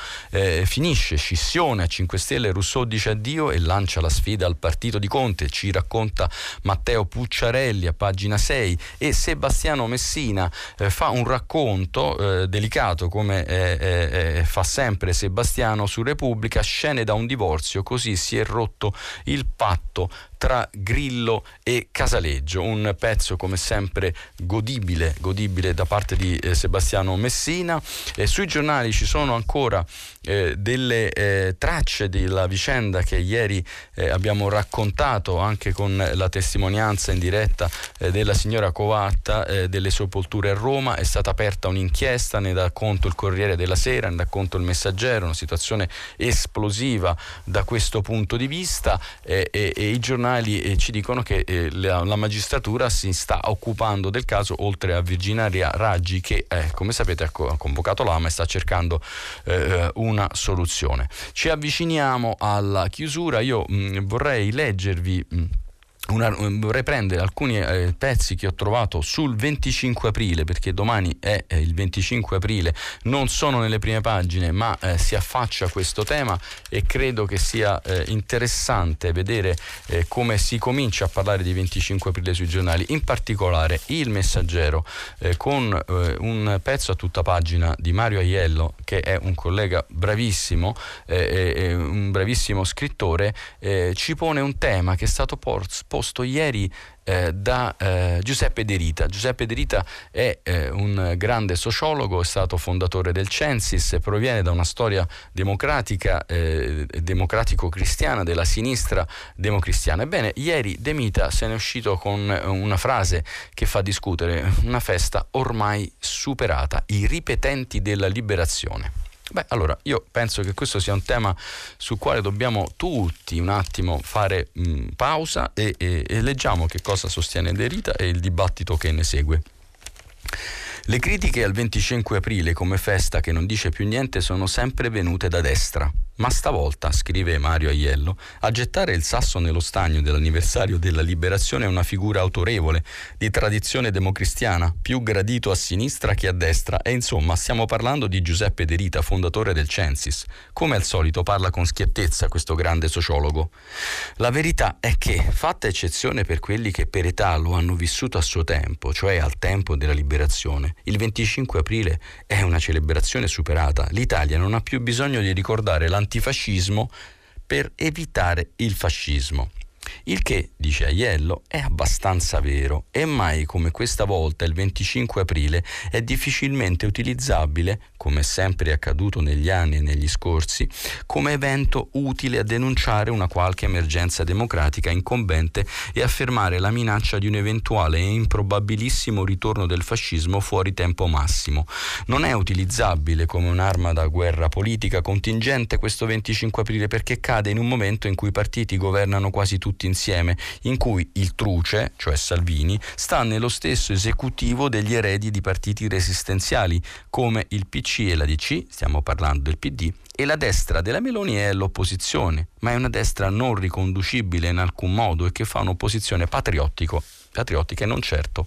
finisce, scissione a 5 Stelle, Rousseau dice addio e lancia la sfida al partito di Conte ci racconta Matteo Pucciarelli a pagina 6 e Sebastiano Messina eh, fa un racconto eh, delicato come eh, fa sempre Sebastiano su Repubblica, scene da un divorzio, così si è rotto il patto tra Grillo e Casaleggio, un pezzo come sempre godibile, godibile da parte di eh, Sebastiano Messina. Eh, sui giornali ci sono ancora eh, delle eh, tracce della vicenda che ieri eh, abbiamo raccontato anche con la testimonianza in diretta eh, della signora Covatta delle sepolture a Roma. È stata aperta un'inchiesta, ne dà conto il Corriere della Sera, ne dà conto il Messaggero, una situazione esplosiva da questo punto di vista e, i giornali giornali eh, ci dicono che eh, la, la, magistratura si sta occupando del caso oltre a Virginia Raggi che eh, come sapete ha, co- ha, convocato l'AMA e sta cercando eh, una soluzione. Ci avviciniamo alla chiusura, io mh, mm, vorrei leggervi... Mh, mm, una, vorrei prendere alcuni eh, pezzi che ho trovato sul 25 aprile, perché domani è eh, il 25 aprile, non sono nelle prime pagine, ma eh, si affaccia questo tema e credo che sia eh, interessante vedere eh, come si comincia a parlare di 25 aprile sui giornali, in particolare il Messaggero eh, con un pezzo a tutta pagina di Mario Aiello, che è un collega bravissimo, un bravissimo scrittore, ci pone un tema che è stato posto posto ieri eh, da eh, Giuseppe De Rita. Giuseppe De Rita è eh, un grande sociologo, è stato fondatore del Censis, proviene da una storia democratica, eh, democratico-cristiana, della sinistra democristiana. Ebbene, ieri De Mita se ne è uscito con una frase che fa discutere, una festa ormai superata, i ripetenti della liberazione. Beh, allora io penso che questo sia un tema sul quale dobbiamo tutti un attimo fare mh, pausa e, e, e leggiamo che cosa sostiene Derita e il dibattito che ne segue. Le critiche al 25 aprile come festa che non dice più niente sono sempre venute da destra. Ma stavolta, scrive Mario Aiello, a gettare il sasso nello stagno dell'anniversario della liberazione è una figura autorevole, di tradizione democristiana, più gradito a sinistra che a destra e insomma stiamo parlando di Giuseppe De Rita, fondatore del Censis. Come al solito parla con schiettezza questo grande sociologo. La verità è che, fatta eccezione per quelli che per età lo hanno vissuto a suo tempo, cioè al tempo della liberazione, il 25 aprile è una celebrazione superata. L'Italia non ha più bisogno di ricordare l'antichità l'antifascismo per evitare il fascismo. Il che, dice Aiello, è abbastanza vero e mai come questa volta il 25 aprile è difficilmente utilizzabile, come sempre è accaduto negli anni e negli scorsi, come evento utile a denunciare una qualche emergenza democratica incombente e affermare la minaccia di un eventuale e improbabilissimo ritorno del fascismo fuori tempo massimo. Non è utilizzabile come un'arma da guerra politica contingente questo 25 aprile perché cade in un momento in cui i partiti governano quasi tutti insieme insieme, in cui il truce, cioè Salvini, sta nello stesso esecutivo degli eredi di partiti resistenziali, come il PC e la DC, stiamo parlando del PD, e la destra della Meloni è l'opposizione, ma è una destra non riconducibile in alcun modo e che fa un'opposizione patriottica e non certo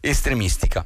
estremistica.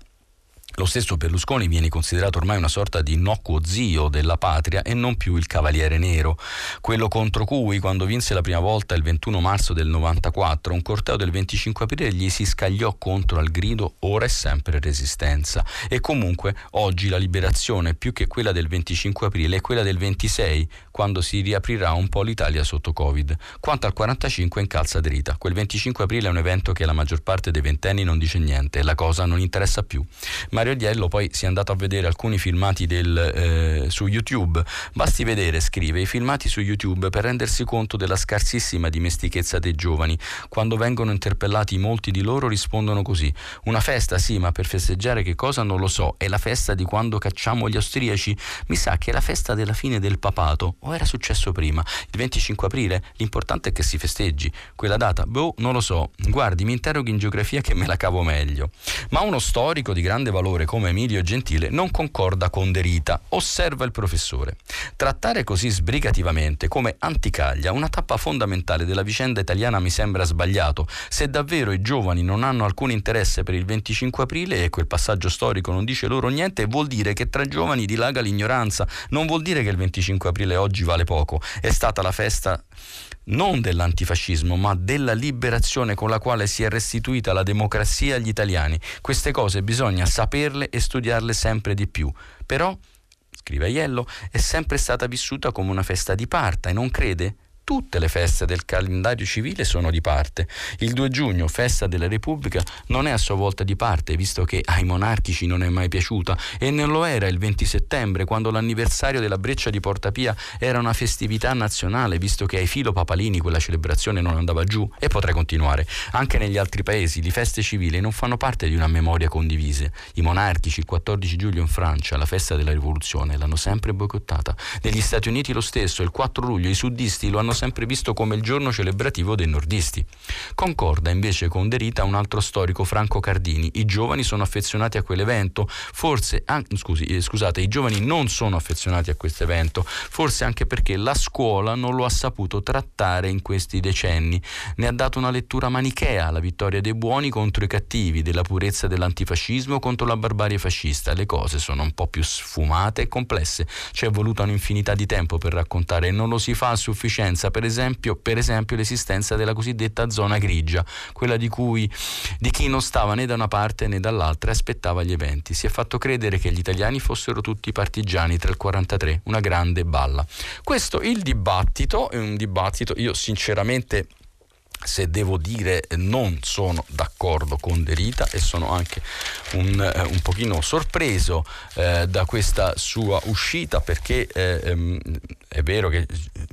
Lo stesso Berlusconi viene considerato ormai una sorta di innocuo zio della patria e non più il cavaliere nero, quello contro cui quando vinse la prima volta il 21 marzo del 94 un corteo del 25 aprile gli si scagliò contro al grido ora è sempre resistenza e comunque oggi la liberazione più che quella del 25 aprile è quella del 26 quando si riaprirà un po' l'Italia sotto Covid. Quanto al 45 incalza dritta, quel 25 aprile è un evento che la maggior parte dei ventenni non dice niente la cosa non interessa più. Ma Mario Diello poi si è andato a vedere alcuni filmati del, eh, su YouTube. Basti vedere, scrive, i filmati su YouTube per rendersi conto della scarsissima dimestichezza dei giovani. Quando vengono interpellati molti di loro rispondono così. Una festa sì, ma per festeggiare che cosa non lo so. È la festa di quando cacciamo gli austriaci? Mi sa che è la festa della fine del papato. O era successo prima? Il 25 aprile? L'importante è che si festeggi. Quella data? Boh, non lo so. Guardi, mi interroghi in geografia che me la cavo meglio. Ma uno storico di grande valore valore come Emilio Gentile non concorda con Derita, osserva il professore. Trattare così sbrigativamente come anticaglia una tappa fondamentale della vicenda italiana mi sembra sbagliato. Se davvero i giovani non hanno alcun interesse per il 25 aprile e quel passaggio storico non dice loro niente, vuol dire che tra i giovani dilaga l'ignoranza, non vuol dire che il 25 aprile oggi vale poco. È stata la festa non dell'antifascismo, ma della liberazione con la quale si è restituita la democrazia agli italiani. Queste cose bisogna saperle e studiarle sempre di più. Però, scrive Aiello, è sempre stata vissuta come una festa di parta e non crede? Tutte le feste del calendario civile sono di parte. Il 2 giugno, festa della Repubblica, non è a sua volta di parte, visto che ai monarchici non è mai piaciuta, e non lo era il 20 settembre, quando l'anniversario della breccia di Porta Pia era una festività nazionale, visto che ai filo papalini quella celebrazione non andava giù, e potrei continuare. Anche negli altri paesi le feste civili non fanno parte di una memoria condivisa. I monarchici il 14 giugno in Francia, la festa della rivoluzione, l'hanno sempre boicottata. Negli Stati Uniti lo stesso, il 4 luglio i suddisti lo hanno l'hanno sempre visto come il giorno celebrativo dei nordisti. Concorda invece con Derita un altro storico, Franco Cardini. I giovani sono affezionati a quell'evento, forse anche, scusi, eh, scusate, i giovani non sono affezionati a questo evento, forse anche perché la scuola non lo ha saputo trattare in questi decenni. Ne ha dato una lettura manichea, la vittoria dei buoni contro i cattivi, della purezza dell'antifascismo contro la barbarie fascista. Le cose sono un po' più sfumate e complesse. Ci è voluta un'infinità di tempo per raccontare e non lo si fa a sufficienza, per esempio, per esempio l'esistenza della cosiddetta zona grigia, quella di cui di chi non stava né da una parte né dall'altra e aspettava gli eventi. Si è fatto credere che gli italiani fossero tutti partigiani tra il 43, una grande balla. Questo il dibattito è un dibattito, io sinceramente se devo dire non sono d'accordo con Derita e sono anche un, eh, un pochino sorpreso eh, da questa sua uscita perché eh, ehm, è vero che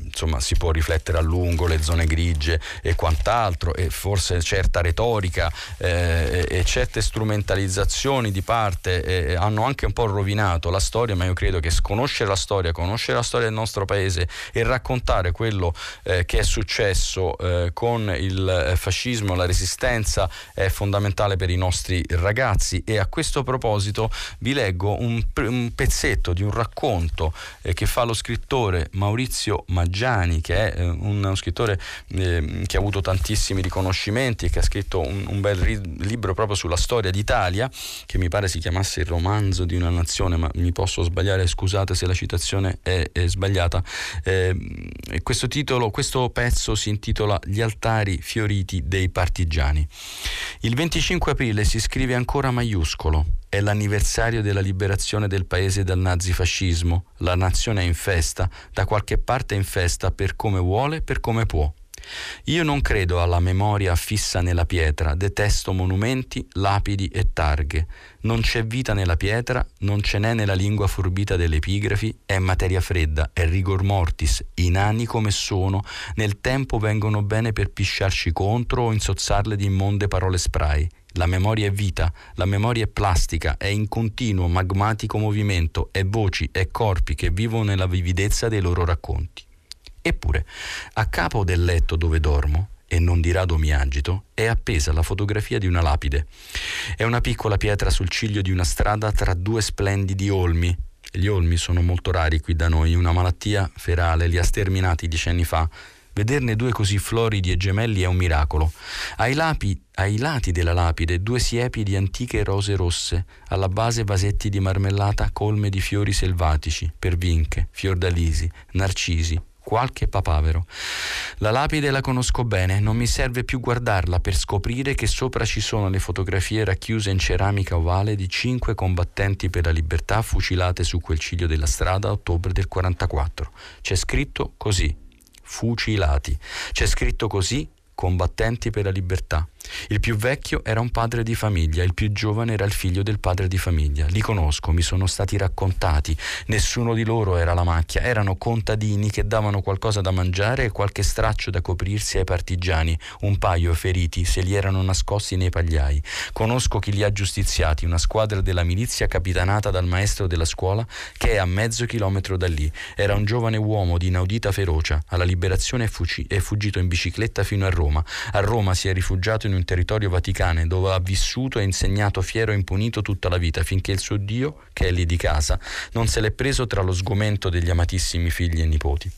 insomma si può riflettere a lungo le zone grigie e quant'altro e forse certa retorica eh, e certe strumentalizzazioni di parte eh, hanno anche un po' rovinato la storia ma io credo che conoscere la storia conoscere la storia del nostro paese e raccontare quello eh, che è successo con il eh, fascismo, la resistenza è fondamentale per i nostri ragazzi e a questo proposito vi leggo un, un pezzetto di un racconto eh, che fa lo scrittore Maurizio Maggiani, che è eh, un, uno scrittore eh, che ha avuto tantissimi riconoscimenti e che ha scritto un, un bel ri- libro proprio sulla storia d'Italia, che mi pare si chiamasse Il romanzo di una nazione, ma mi posso sbagliare, scusate se la citazione è, è sbagliata. Eh, questo titolo, questo pezzo si intitola Gli altari altari fioriti dei partigiani. Il 25 aprile si scrive ancora maiuscolo. È l'anniversario della liberazione del paese dal nazifascismo. La nazione è in festa, da qualche parte è in festa per come vuole, per come può. Io non credo alla memoria fissa nella pietra, detesto monumenti, lapidi e targhe. Non c'è vita nella pietra, non ce n'è nella lingua forbita delle epigrafi, è materia fredda, è rigor mortis, i nani come sono, nel tempo vengono bene per pisciarci contro o insozzarle di immonde parole spray. La memoria è vita, la memoria è plastica, è in continuo magmatico movimento, è voci, è corpi che vivono nella vividezza dei loro racconti. Eppure, a capo del letto dove dormo, e non di rado mi agito, è appesa la fotografia di una lapide. È una piccola pietra sul ciglio di una strada tra due splendidi olmi. Gli olmi sono molto rari qui da noi, una malattia ferale li ha sterminati decenni fa. Vederne due così floridi e gemelli è un miracolo. Ai, lapi, ai lati della lapide due siepi di antiche rose rosse, alla base vasetti di marmellata colme di fiori selvatici, pervinche, fiordalisi, narcisi, qualche papavero. La lapide la conosco bene, non mi serve più guardarla per scoprire che sopra ci sono le fotografie racchiuse in ceramica ovale di cinque combattenti per la libertà fucilate su quel ciglio della strada a ottobre del 44. C'è scritto così, fucilati. C'è scritto così, combattenti per la libertà. Il più vecchio era un padre di famiglia, il più giovane era il figlio del padre di famiglia. Li conosco, mi sono stati raccontati. Nessuno di loro era la macchia, erano contadini che davano qualcosa da mangiare e qualche straccio da coprirsi ai partigiani. Un paio feriti se li erano nascosti nei pagliai. Conosco chi li ha giustiziati, una squadra della milizia capitanata dal maestro della scuola che è a mezzo chilometro da lì. Era un giovane uomo di inaudita ferocia. Alla liberazione è, fuci- è fuggito in bicicletta fino a Roma. A Roma si è rifugiato in un territorio vaticano dove ha vissuto e insegnato fiero e impunito tutta la vita finché il suo Dio, che è lì di casa, non se l'è preso tra lo sgomento degli amatissimi figli e nipoti.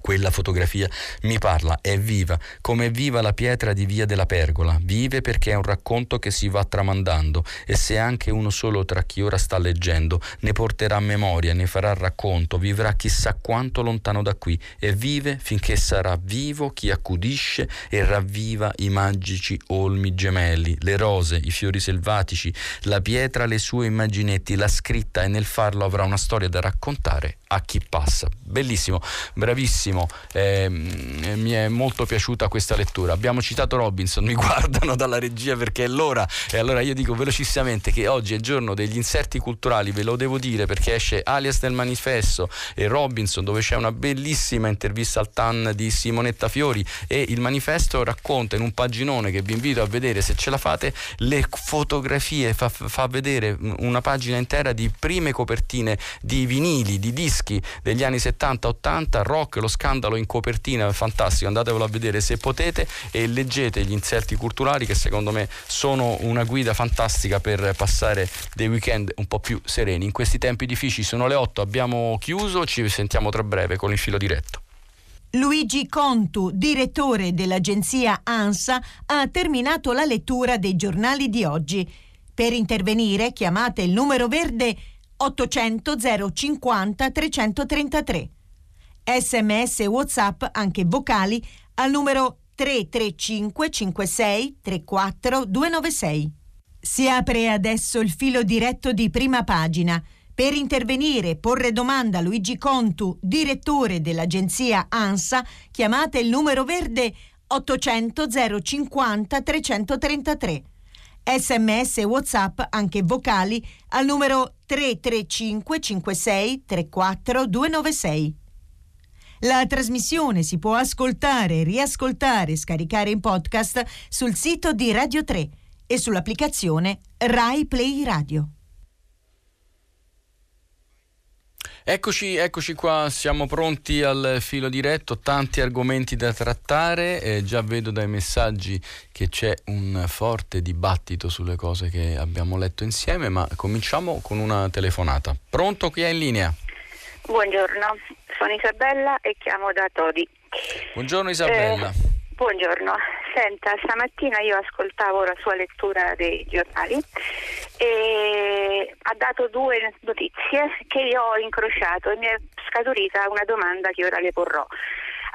Quella fotografia. Mi parla, è viva, come è viva la pietra di Via della Pergola, vive perché è un racconto che si va tramandando e se anche uno solo tra chi ora sta leggendo ne porterà memoria, ne farà racconto, vivrà chissà quanto lontano da qui e vive finché sarà vivo chi accudisce e ravviva i magici olmi gemelli, le rose, i fiori selvatici, la pietra, le sue immaginetti, la scritta e nel farlo avrà una storia da raccontare a chi passa. Bellissimo, bravissimo, eh, mi è molto piaciuta questa lettura. Abbiamo citato Robinson, mi (laughs) guardano dalla regia perché è l'ora. E allora io dico velocissimamente che oggi è giorno degli inserti culturali, ve lo devo dire perché esce Alias del Manifesto e Robinson dove c'è una bellissima intervista al TAN di Simonetta Fiori. E il manifesto racconta in un paginone che vi invito a vedere se ce la fate le fotografie, fa, fa vedere una pagina intera di prime copertine di vinili, di dischi degli anni 70 70-80, rock, lo scandalo in copertina fantastico, andatevelo a vedere se potete e leggete gli inserti culturali che secondo me sono una guida fantastica per passare dei weekend un po' più sereni. In questi tempi difficili sono le 8, abbiamo chiuso, ci sentiamo tra breve con il filo diretto. Luigi Contu, direttore dell'agenzia ANSA, ha terminato la lettura dei giornali di oggi. Per intervenire chiamate il numero verde 800 050 333. Sms e WhatsApp anche vocali al numero 335 56 34 296. Si apre adesso il filo diretto di prima pagina. Per intervenire e porre domanda a Luigi Contu, direttore dell'agenzia ANSA, chiamate il numero verde 800 050 333. Sms e WhatsApp, anche vocali, al numero 335 56 34 296. La trasmissione si può ascoltare, riascoltare e scaricare in podcast sul sito di Radio 3 e sull'applicazione Rai Play Radio. Eccoci, eccoci qua, siamo pronti al filo diretto, tanti argomenti da trattare, eh, già vedo dai messaggi che c'è un forte dibattito sulle cose che abbiamo letto insieme, ma cominciamo con una telefonata. Pronto, chi è in linea? Buongiorno, sono Isabella e chiamo da Todi. Buongiorno Isabella. Eh, buongiorno, senta, stamattina io ascoltavo la sua lettura dei giornali e ha dato due notizie che io ho incrociato e mi è scaturita una domanda che ora le porrò.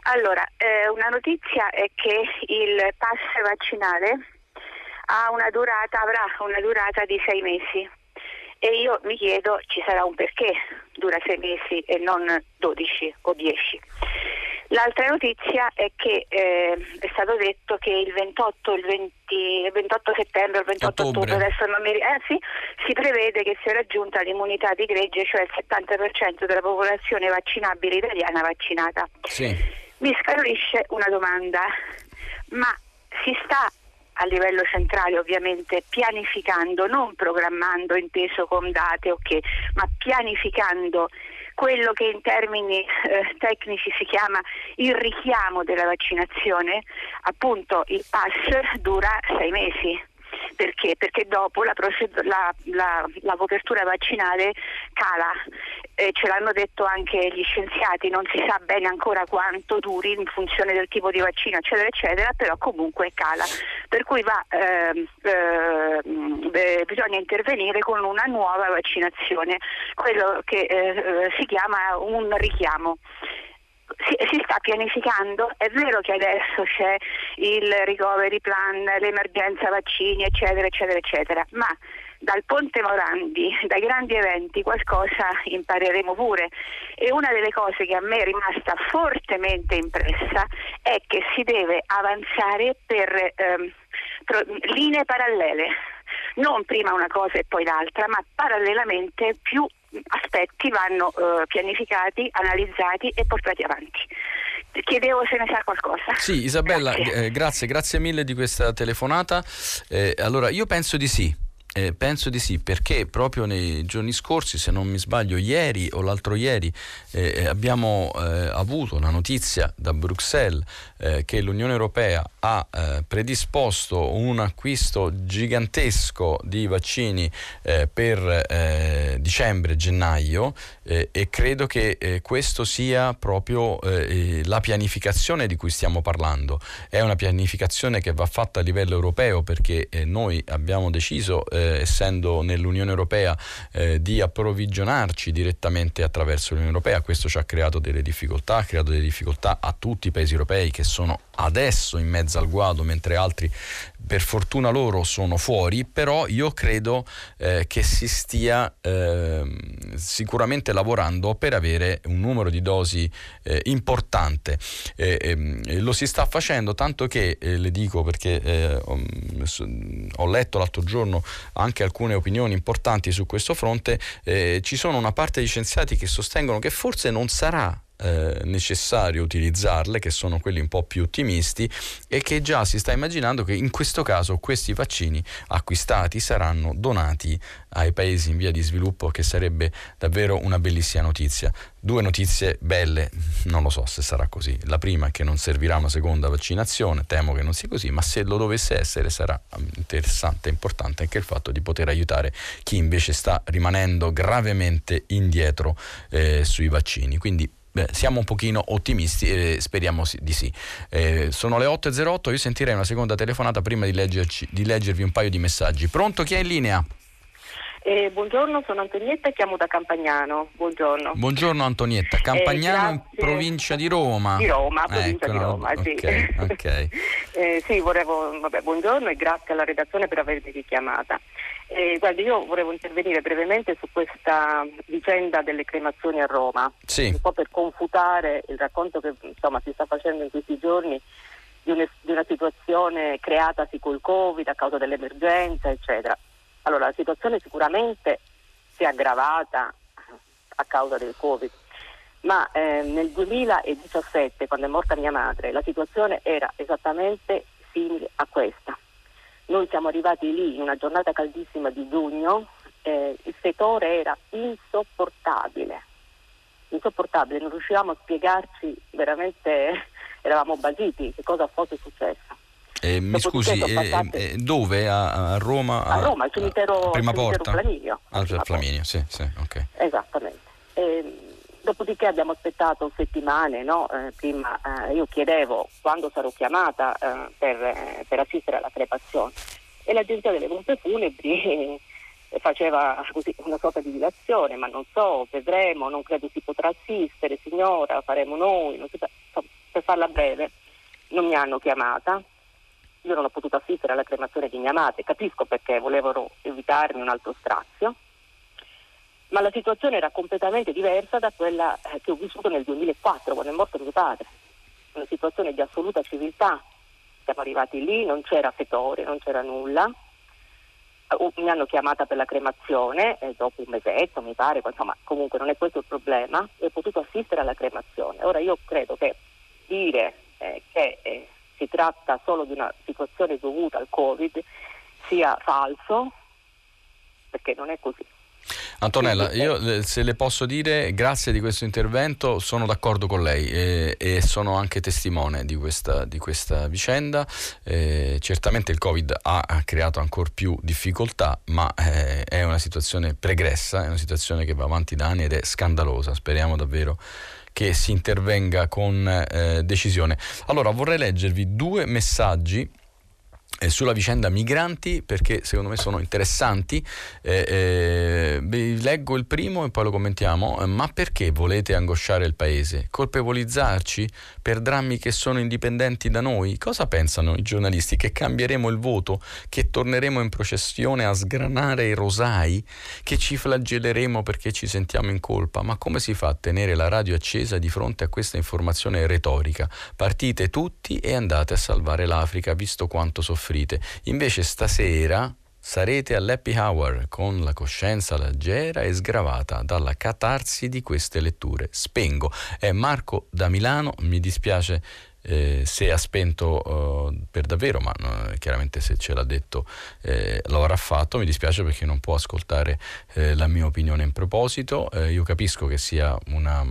Allora, eh, una notizia è che il pass vaccinale una durata, avrà una durata di sei mesi e io mi chiedo ci sarà un perché dura sei mesi e non 12 o 10. L'altra notizia è che eh, è stato detto che il 28, il 20, il 28 settembre, il 28 ottobre, ottobre adesso non mi eh, sì, si prevede che sia raggiunta l'immunità di gregge, cioè il 70% della popolazione vaccinabile italiana vaccinata. Sì. Mi scaturisce una domanda, ma si sta a livello centrale ovviamente pianificando, non programmando inteso con date o okay, ma pianificando quello che in termini eh, tecnici si chiama il richiamo della vaccinazione, appunto il pass dura sei mesi. Perché? Perché dopo la, la, la, la copertura vaccinale cala eh, ce l'hanno detto anche gli scienziati, non si sa bene ancora quanto duri in funzione del tipo di vaccino, eccetera, eccetera, però comunque cala. Per cui va, eh, eh, bisogna intervenire con una nuova vaccinazione, quello che eh, si chiama un richiamo. Si, si, sta pianificando, è vero che adesso c'è il recovery plan, l'emergenza vaccini, eccetera, eccetera, eccetera, ma dal Ponte Morandi, dai grandi eventi, qualcosa impareremo pure. E una delle cose che a me è rimasta fortemente impressa è che si deve avanzare per ehm, linee parallele, non prima una cosa e poi l'altra, ma parallelamente più aspetti vanno eh, pianificati, analizzati e portati avanti. Chiedevo se ne sa qualcosa. Sì, Isabella, grazie, eh, grazie, grazie mille di questa telefonata. Eh, allora, io penso di sì. Eh, penso di sì, perché proprio nei giorni scorsi, se non mi sbaglio, ieri o l'altro ieri, eh, abbiamo eh, avuto la notizia da Bruxelles eh, che l'Unione Europea ha eh, predisposto un acquisto gigantesco di vaccini per dicembre e gennaio e credo che questo sia proprio la pianificazione di cui stiamo parlando. È una pianificazione che va fatta a livello europeo perché noi abbiamo deciso eh, essendo nell'Unione Europea, eh, di approvvigionarci direttamente attraverso l'Unione Europea. Questo ci ha creato delle difficoltà, ha creato delle difficoltà a tutti i paesi europei che sono adesso in mezzo al guado, mentre altri per fortuna loro sono fuori, però io credo eh, che si stia eh, sicuramente lavorando per avere un numero di dosi eh, importante. Ehm, lo si sta facendo tanto che, eh, le dico perché eh, ho letto l'altro giorno anche alcune opinioni importanti su questo fronte, eh, ci sono una parte di scienziati che sostengono che forse non sarà eh, necessario utilizzarle, che sono quelli un po' più ottimisti, e che già si sta immaginando che in questo caso questi vaccini acquistati saranno donati ai paesi in via di sviluppo, che sarebbe davvero una bellissima notizia. Due notizie belle, non lo so se sarà così. La prima è che non servirà una seconda vaccinazione, temo che non sia così, ma se lo dovesse essere sarà interessante e importante anche il fatto di poter aiutare chi invece sta rimanendo gravemente indietro eh, sui vaccini. Quindi Beh, siamo un pochino ottimisti e speriamo di sì. Eh, sono le 8.08, io sentirei una seconda telefonata prima di, di leggervi un paio di messaggi. Pronto, chi è in linea? Eh, buongiorno, sono Antonietta e chiamo da Campagnano. Buongiorno. Buongiorno Antonietta, Campagnano in eh, provincia di Roma. Di Roma, provincia ecco, di Roma, sì. Okay, okay. (laughs) eh, sì, volevo, vabbè, buongiorno e grazie alla redazione per avermi richiamata. Eh, guardi, io volevo intervenire brevemente su questa vicenda delle cremazioni a Roma, sì. un po' per confutare il racconto che insomma, si sta facendo in questi giorni di, un, di una situazione creatasi col Covid a causa dell'emergenza, eccetera. Allora, la situazione sicuramente si è aggravata a causa del Covid, ma eh, nel 2017, quando è morta mia madre, la situazione era esattamente simile a questa. Noi siamo arrivati lì in una giornata caldissima di giugno, eh, il settore era insopportabile, insopportabile, non riuscivamo a spiegarci veramente, (laughs) eravamo basiti che cosa fosse successo. Eh, mi scusi, eh, eh, dove? A, a, Roma? A, a Roma, al cimitero, prima cimitero porta? Flaminio. Ah, Flaminio, sì, sì, ok. Esattamente. Eh, dopodiché abbiamo aspettato settimane, no? eh, prima eh, io chiedevo quando sarò chiamata per, per, assistere alla crepazione. E l'agenzia delle pompe funebri (laughs) faceva così una sorta di dilazione, ma non so, vedremo, non credo si potrà assistere, signora, faremo noi, si, per farla breve, non mi hanno chiamata, io non ho potuto assistere alla cremazione di mia madre, capisco perché volevano evitarmi un altro strazio, ma la situazione era completamente diversa da quella eh, che ho vissuto nel 2004 quando è morto mio padre. Una situazione di assoluta civiltà. Siamo arrivati lì, non c'era fetore, non c'era nulla. Uh, mi hanno chiamata per la cremazione e dopo un mesetto, mi pare, insomma, comunque non è questo il problema, e ho potuto assistere alla cremazione. Ora io credo che dire eh, che eh, si tratta solo di una situazione dovuta al Covid sia falso, perché non è così. Antonella, io eh, se le posso dire, grazie di questo intervento, sono d'accordo con lei e, e sono anche testimone di questa, di questa vicenda. Eh, certamente il Covid ha, ha creato ancora più difficoltà, ma eh, è una situazione pregressa, è una situazione che va avanti da anni ed è scandalosa. Speriamo davvero che si intervenga con eh, decisione. Allora vorrei leggervi due messaggi eh, sulla vicenda migranti perché secondo me sono interessanti. Eh, eh, leggo il primo e poi lo commentiamo. Eh, ma perché volete angosciare il paese? Colpevolizzarci per drammi che sono indipendenti da noi? Cosa pensano i giornalisti? Che cambieremo il voto? Che torneremo in processione a sgranare i rosai? Che ci flagelleremo perché ci sentiamo in colpa? Ma come si fa a tenere la radio accesa di fronte a questa informazione retorica? Partite tutti e andate a salvare l'Africa visto quanto soffrite soffrite. Invece stasera sarete all'happy hour con la coscienza leggera e sgravata dalla catarsi di queste letture. Spengo. È Marco da Milano, mi dispiace eh, se ha spento eh, per davvero, ma eh, chiaramente se ce l'ha detto eh, lo avrà fatto, mi dispiace perché non può ascoltare eh, la mia opinione in proposito, eh, io capisco che sia una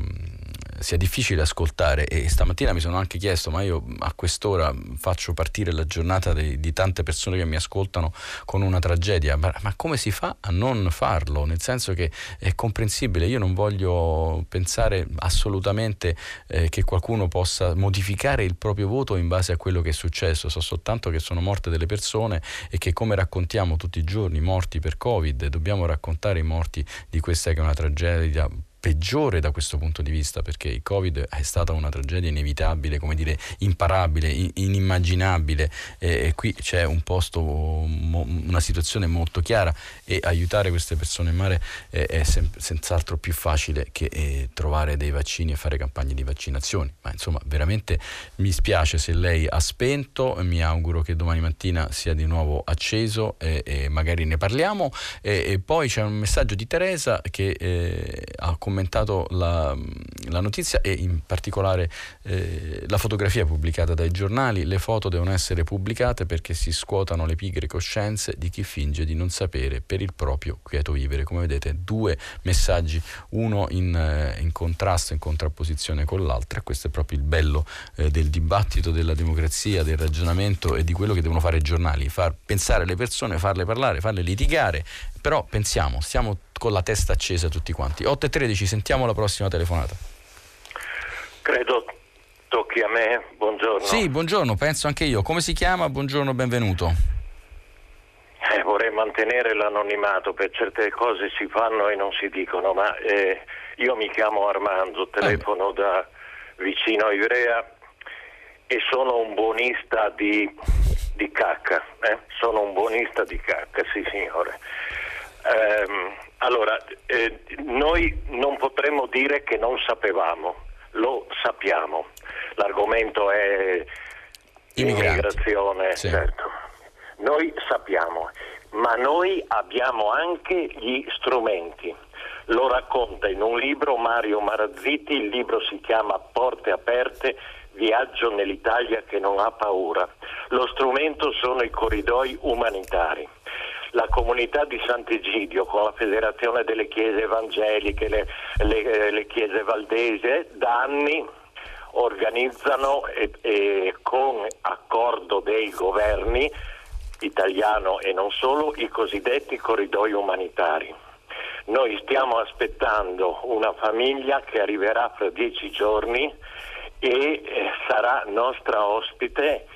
sia difficile ascoltare. E stamattina mi sono anche chiesto ma io a quest'ora faccio partire la giornata di, di tante persone che mi ascoltano con una tragedia. Ma, ma, come si fa a non farlo? Nel senso che è comprensibile. Io non voglio pensare assolutamente eh, che qualcuno possa modificare il proprio voto in base a quello che è successo. So soltanto che sono morte delle persone e che come raccontiamo tutti i giorni morti per covid dobbiamo raccontare i morti di questa che è una tragedia peggiore da questo punto di vista perché il Covid è stata una tragedia inevitabile, come dire, imparabile, inimmaginabile e, e qui c'è un posto, una situazione molto chiara e aiutare queste persone in mare è, è sem- senz'altro più facile che eh, trovare dei vaccini e fare campagne di vaccinazioni. Ma insomma, veramente mi spiace se lei ha spento, mi auguro che domani mattina sia di nuovo acceso e, e magari ne parliamo. E, e, poi c'è un messaggio di Teresa che eh, ha come commentato la, la notizia e in particolare eh, la fotografia pubblicata dai giornali. Le foto devono essere pubblicate perché si scuotano le pigre coscienze di chi finge di non sapere per il proprio quieto vivere. Come vedete, due messaggi, uno in, eh, in contrasto, in contrapposizione con l'altro. Questo è proprio il bello eh, del dibattito, della democrazia, del ragionamento e di quello che devono fare i giornali, far pensare le persone, farle parlare, farle litigare, però pensiamo, stiamo con la testa accesa tutti quanti. 8 e 13, sentiamo la prossima telefonata. Credo tocchi a me, buongiorno. Sì, buongiorno, penso anche io. Come si chiama? Buongiorno, benvenuto. Eh, vorrei mantenere l'anonimato, per certe cose si fanno e non si dicono, ma eh, io mi chiamo Armando, telefono eh. da vicino a Ivrea e sono un buonista di, di cacca, eh? sono un buonista di cacca, sì signore. Allora, eh, noi non potremmo dire che non sapevamo, lo sappiamo. L'argomento è immigrazione, sì. certo. Noi sappiamo, ma noi abbiamo anche gli strumenti. Lo racconta in un libro Mario Marazziti, il libro si chiama Porte aperte, viaggio nell'Italia che non ha paura. Lo strumento sono i corridoi umanitari la comunità di Sant'Egidio con la Federazione delle Chiese Evangeliche, le, le, le Chiese Valdese, da anni organizzano e, e con accordo dei governi italiano e non solo i cosiddetti corridoi umanitari. Noi stiamo aspettando una famiglia che arriverà fra dieci giorni e eh, sarà nostra ospite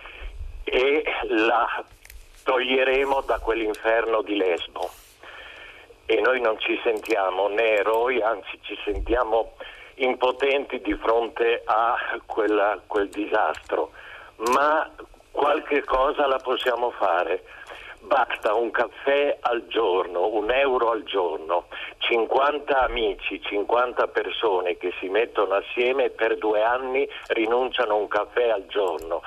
e la toglieremo da quell'inferno di Lesbo. E noi non ci sentiamo né eroi, anzi ci sentiamo impotenti di fronte a quella, quel disastro, ma qualche cosa la possiamo fare. Basta un caffè al giorno, un euro al giorno, 50 amici, 50 persone che si mettono assieme per due anni rinunciano a un caffè al giorno,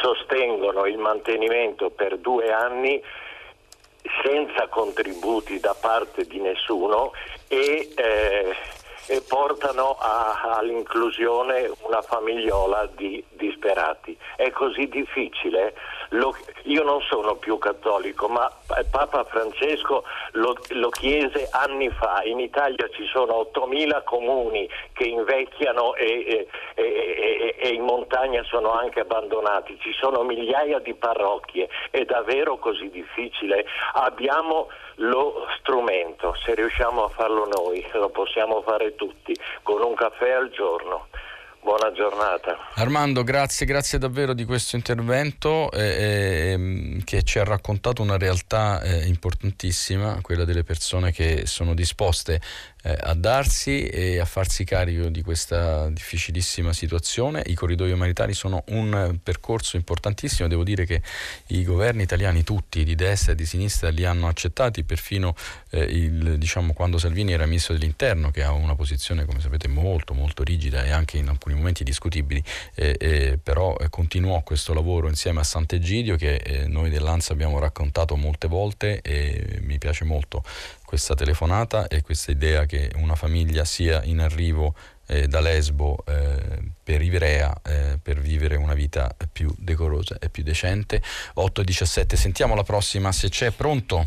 sostengono il mantenimento per due anni senza contributi da parte di nessuno e eh, e portano a, all'inclusione una famigliola di disperati. È così difficile? Lo, io non sono più cattolico, ma Papa Francesco lo, lo chiese anni fa. In Italia ci sono 8.000 comuni che invecchiano e, e, e, e, in montagna sono anche abbandonati. Ci sono migliaia di parrocchie. È davvero così difficile? Abbiamo lo strumento, se riusciamo a farlo noi, lo possiamo fare tutti, con un caffè al giorno. Buona giornata. Armando, grazie, grazie davvero di questo intervento eh, eh, che ci ha raccontato una realtà eh, importantissima, quella delle persone che sono disposte eh, a darsi e a farsi carico di questa difficilissima situazione. I corridoi umanitari sono un percorso importantissimo, devo dire che i governi italiani tutti, di destra e di sinistra, li hanno accettati, perfino eh, il, diciamo, quando Salvini era ministro dell'interno, che ha una posizione, come sapete, molto molto rigida e anche in alcuni momenti discutibili, eh, però eh, continuò questo lavoro insieme a Sant'Egidio che eh, noi dell'ANSA abbiamo raccontato molte volte e mi piace molto questa telefonata e questa idea che una famiglia sia in arrivo eh, da Lesbo eh, per Ivrea eh, per vivere una vita più decorosa e più decente. 8 e 17, sentiamo la prossima se c'è, pronto?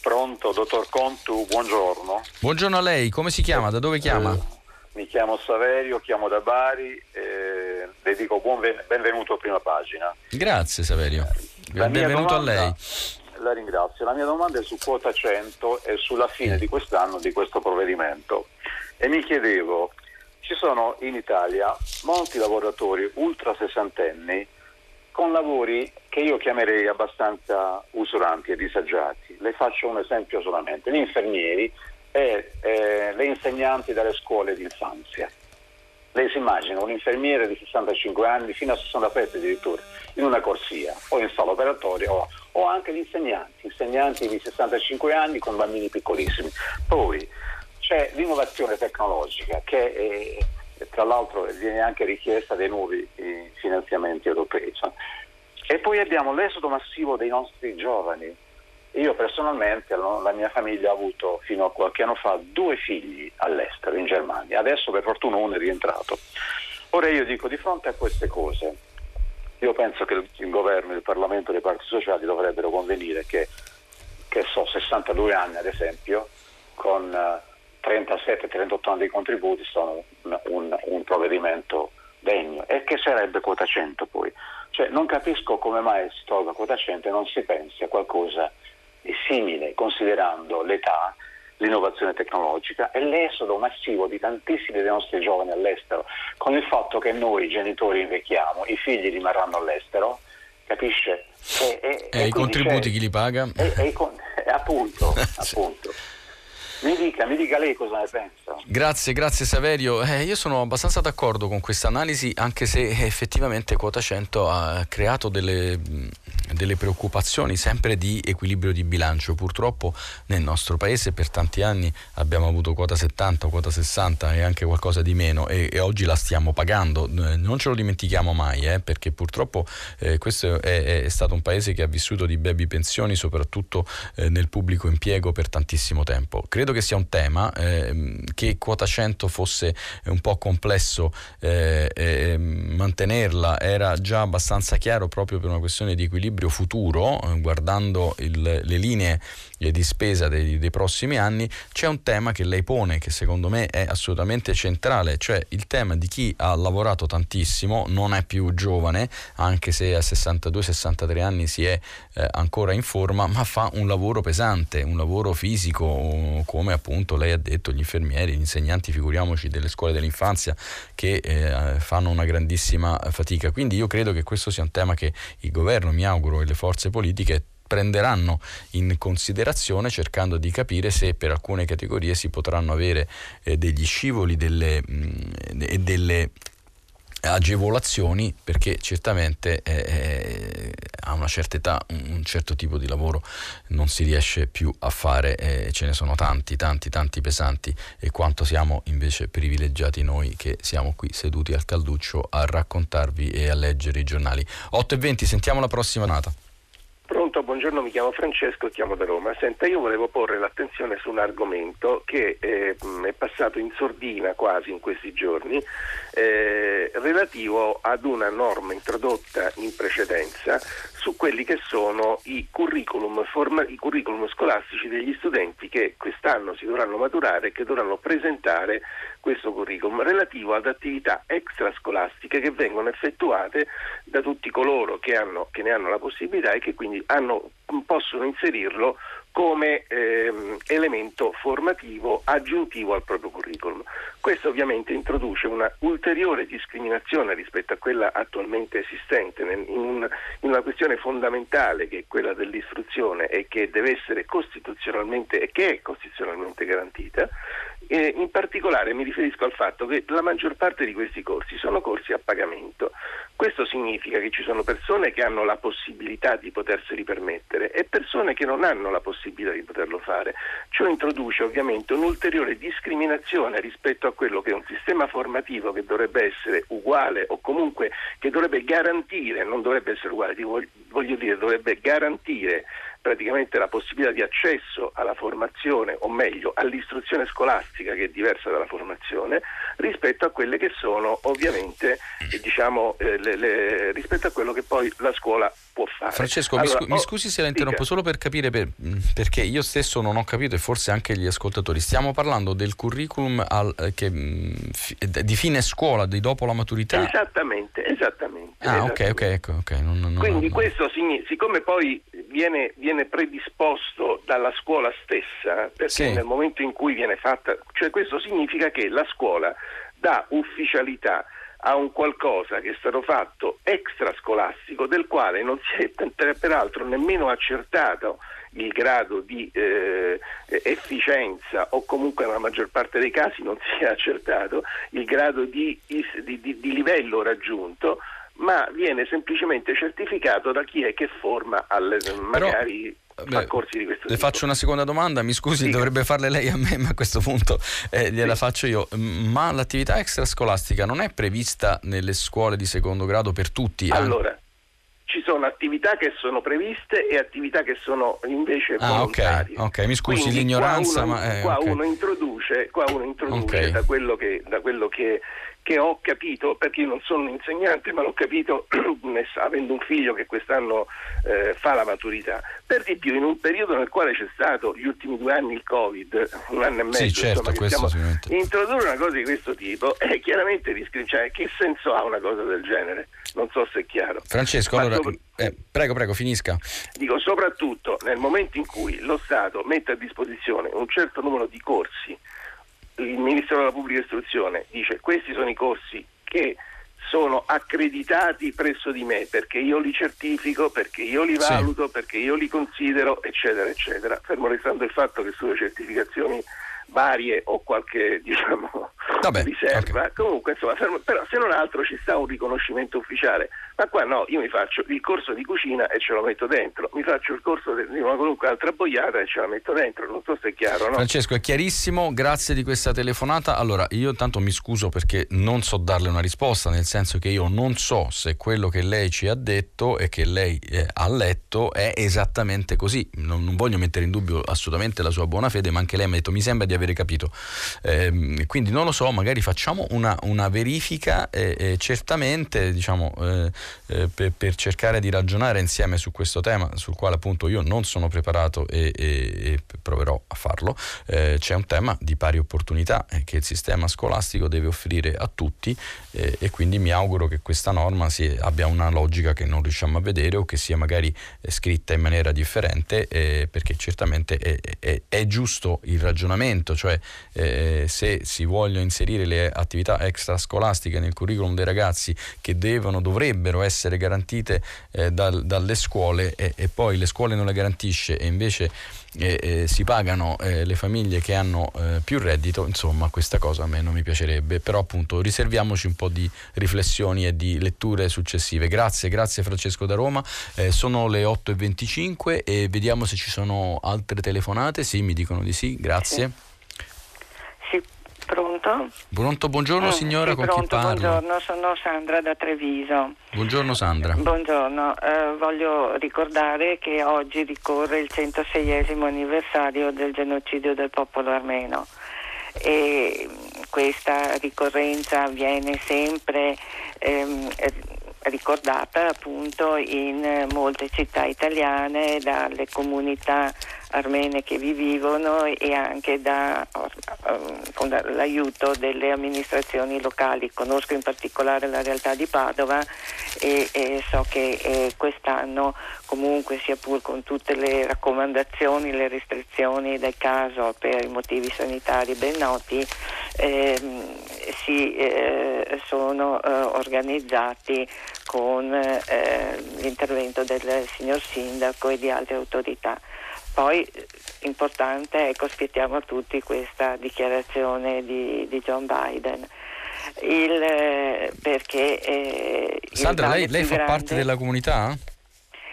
Pronto, dottor Contu, buongiorno. Buongiorno a lei, come si chiama? Da dove chiama? Eh, mi chiamo Saverio, chiamo da Bari, eh, le dico buon benvenuto a prima pagina. Grazie Saverio, benvenuto domanda, a lei la ringrazio. La mia domanda è su quota 100 e sulla fine di quest'anno di questo provvedimento. E mi chiedevo, ci sono in Italia molti lavoratori ultra sessantenni con lavori che io chiamerei abbastanza usuranti e disagiati. Le faccio un esempio solamente. Gli infermieri e eh, le insegnanti delle scuole di infanzia. Lei si immagina un infermiere di 65 anni fino a 67 addirittura in una corsia o in sala operatoria o, o anche gli insegnanti, insegnanti di 65 anni con bambini piccolissimi. Poi c'è l'innovazione tecnologica che è, tra l'altro viene anche richiesta dei nuovi eh, finanziamenti europei. Cioè. E poi abbiamo l'esodo massivo dei nostri giovani Io personalmente, la mia famiglia ha avuto fino a qualche anno fa due figli all'estero, in Germania. Adesso per fortuna uno è rientrato. Ora io dico di fronte a queste cose, io penso che il governo, il Parlamento e le parti sociali dovrebbero convenire che, che so, 62 anni ad esempio, con 37-38 anni di contributi sono un, un, un provvedimento degno e che sarebbe quota 100 poi. Cioè, non capisco come mai si tolga quota 100 e non si pensi a qualcosa di simile, considerando l'età, l'innovazione tecnologica e l'esodo massivo di tantissimi dei nostri giovani all'estero, con il fatto che noi genitori invecchiamo, i figli rimarranno all'estero, capisce? E, e, e, e i contributi chi li paga? E, appunto, (laughs) appunto. Mi dica, mi dica lei cosa ne pensa. Grazie, grazie Saverio. Eh, io sono abbastanza d'accordo con questa analisi, anche se effettivamente quota 100 ha creato delle, delle, preoccupazioni sempre di equilibrio di bilancio. Purtroppo nel nostro paese per tanti anni abbiamo avuto quota 70, quota 60 e anche qualcosa di meno e, e oggi la stiamo pagando. Non ce lo dimentichiamo mai, eh, perché purtroppo eh, questo è, è, stato un paese che ha vissuto di baby pensioni, soprattutto eh, nel pubblico impiego per tantissimo tempo. Credo che sia un tema eh, che quota 100 fosse un po' complesso eh, eh, mantenerla, era già abbastanza chiaro proprio per una questione di equilibrio futuro, eh, guardando il, le linee di spesa dei, dei, prossimi anni, c'è un tema che lei pone che secondo me è assolutamente centrale, cioè il tema di chi ha lavorato tantissimo, non è più giovane, anche se a 62-63 anni si è eh, ancora in forma, ma fa un lavoro pesante, un lavoro fisico, come appunto lei ha detto, gli infermieri, gli insegnanti, figuriamoci delle scuole dell'infanzia che eh, fanno una grandissima fatica. Quindi io credo che questo sia un tema che il governo, mi auguro, e le forze politiche prenderanno in considerazione cercando di capire se per alcune categorie si potranno avere eh, degli scivoli e mm, delle agevolazioni perché certamente eh, eh, a una certa età un certo tipo di lavoro non si riesce più a fare eh, ce ne sono tanti tanti tanti pesanti e quanto siamo invece privilegiati noi che siamo qui seduti al calduccio a raccontarvi e a leggere i giornali. 8 e 20 sentiamo la prossima nata Pronto, buongiorno, mi chiamo Francesco, chiamo da Roma. Senta, io volevo porre l'attenzione su un argomento che eh, è passato in sordina quasi in questi giorni, eh, relativo ad una norma introdotta in precedenza su quelli che sono i curriculum, forma, i curriculum scolastici degli studenti che quest'anno si dovranno maturare e che dovranno presentare questo curriculum relativo ad attività extrascolastiche che vengono effettuate da tutti coloro che, hanno, che ne hanno la possibilità e che quindi hanno, possono inserirlo come ehm, elemento formativo aggiuntivo al proprio curriculum. Questo ovviamente introduce una ulteriore discriminazione rispetto a quella attualmente esistente in, un, in una questione fondamentale che è quella dell'istruzione e che deve essere costituzionalmente e che è costituzionalmente garantita. E in particolare mi riferisco al fatto che la maggior parte di questi corsi sono corsi a pagamento. Questo significa che ci sono persone che hanno la possibilità di poterseli permettere e persone che non hanno la possibilità di poterlo fare. Ciò introduce ovviamente un'ulteriore discriminazione rispetto a quello che è un sistema formativo che dovrebbe essere uguale o comunque che dovrebbe garantire, non dovrebbe essere uguale, voglio dire, dovrebbe garantire praticamente la possibilità di accesso alla formazione, o meglio all'istruzione scolastica che è diversa dalla formazione, rispetto a quelle che sono ovviamente eh, diciamo, eh, le, le, rispetto a quello che poi la scuola può fare. Francesco, allora, mi, scu- oh, mi, scusi se la interrompo, dica. solo per capire per, mm, perché io stesso non ho capito e forse anche gli ascoltatori, stiamo parlando del curriculum al, eh, che, mm, fi, di fine scuola, di dopo la maturità. Esattamente, esattamente. Ah, esattamente. ok, ok, ecco, ok. Non, non, Quindi non, questo, siccome poi viene, viene, predisposto dalla scuola stessa, perché sì. nel momento in cui viene fatta, cioè questo significa che la scuola dà ufficialità a un qualcosa che è stato fatto extrascolastico del quale non si è peraltro nemmeno accertato il grado di eh, efficienza o comunque nella maggior parte dei casi non si è accertato il grado di, di, di, di livello raggiunto ma viene semplicemente certificato da chi è che forma alle, magari Beh, le tipo. faccio una seconda domanda, mi scusi, Dica. dovrebbe farle lei a me, (laughs) ma a questo punto eh, gliela sì. faccio io. Ma l'attività extrascolastica non è prevista nelle scuole di secondo grado per tutti? Allora, sono attività che sono previste e attività che sono invece ah, volontarie. Ok, ok, mi scusi Quindi l'ignoranza, qua uno, ma... Eh, qua, okay. uno introduce, qua uno introduce Okay. da quello che, da quello che che ho capito, perché io non sono un insegnante, ma l'ho capito (clears throat) avendo un figlio che quest'anno eh, fa la maturità. Per di più, in un periodo nel quale c'è stato gli ultimi due anni il Covid, un anno e mezzo, Sì, certo, insomma, questo introdurre una cosa di questo tipo è chiaramente rischi- cioè, che senso ha una cosa del genere? Non so se è chiaro. Francesco, Ma allora... sopra- eh, prego, prego, finisca. Dico soprattutto nel momento in cui lo Stato mette a disposizione un certo numero di corsi, il Ministero della Pubblica Istruzione dice questi sono i corsi che sono accreditati presso di me perché io li certifico, perché io li Sì. valuto, perché io li considero, eccetera, eccetera. Fermo restando il fatto che sulle certificazioni varie o qualche (laughs) diciamo Vabbè, riserva comunque insomma però se non altro ci sta un riconoscimento ufficiale ma qua no io mi faccio il corso di cucina e ce lo metto dentro mi faccio il corso di una qualunque altra boiata e ce la metto dentro non so se è chiaro no? Francesco, è chiarissimo, grazie di questa telefonata. Allora, io intanto mi scuso perché non so darle una risposta, nel senso che io non so se quello che lei ci ha detto e che lei eh, ha letto è esattamente così. Non, non voglio mettere in dubbio assolutamente la sua buona fede, ma anche lei mi ha detto mi sembra di avere capito. Ehm, quindi non lo so, magari facciamo una, una verifica e, e certamente, diciamo, eh, eh, per, per cercare di ragionare insieme su questo tema, sul quale appunto io non sono preparato e, e- e proverò a farlo, eh, c'è un tema di pari opportunità eh, che il sistema scolastico deve offrire a tutti eh, e quindi mi auguro che questa norma si- abbia una logica che non riusciamo a vedere o che sia magari eh, scritta in maniera differente eh, perché certamente è, è- è giusto il ragionamento, cioè eh, se si vogliono inserire le attività extrascolastiche nel curriculum dei ragazzi che devono, dovrebbero essere garantite eh, dal- dalle scuole e, e poi le scuole non le garantisce e invece eh, eh, si pagano eh, le famiglie che hanno eh, più reddito, insomma questa cosa a me non mi piacerebbe, però appunto riserviamoci un po' di riflessioni e di letture successive. Grazie, grazie Francesco da Roma, sono le 8.25 e vediamo se ci sono altre telefonate, sì mi dicono di sì, grazie. Sì, pronto? Pronto, buongiorno Mm, signora, sì, con pronto, chi parlo? Buongiorno, sono Sandra da Treviso. Buongiorno Sandra. Buongiorno, eh, voglio ricordare che oggi ricorre il 106 anniversario del genocidio del popolo armeno e questa ricorrenza viene sempre ehm, ricordata appunto in molte città italiane dalle comunità armene che vi vivono e anche da, eh, con l'aiuto delle amministrazioni locali. Conosco in particolare la realtà di Padova e, e so che eh, quest'anno comunque sia pur con tutte le raccomandazioni, le restrizioni del caso per i motivi sanitari ben noti, ehm, si eh, sono eh, organizzati con eh, l'intervento del signor sindaco e di altre autorità. Poi eh, importante, ecco, aspettiamo tutti questa dichiarazione di, di John Biden. Il, eh, perché eh, Sandra, lei, lei fa parte grande- della comunità?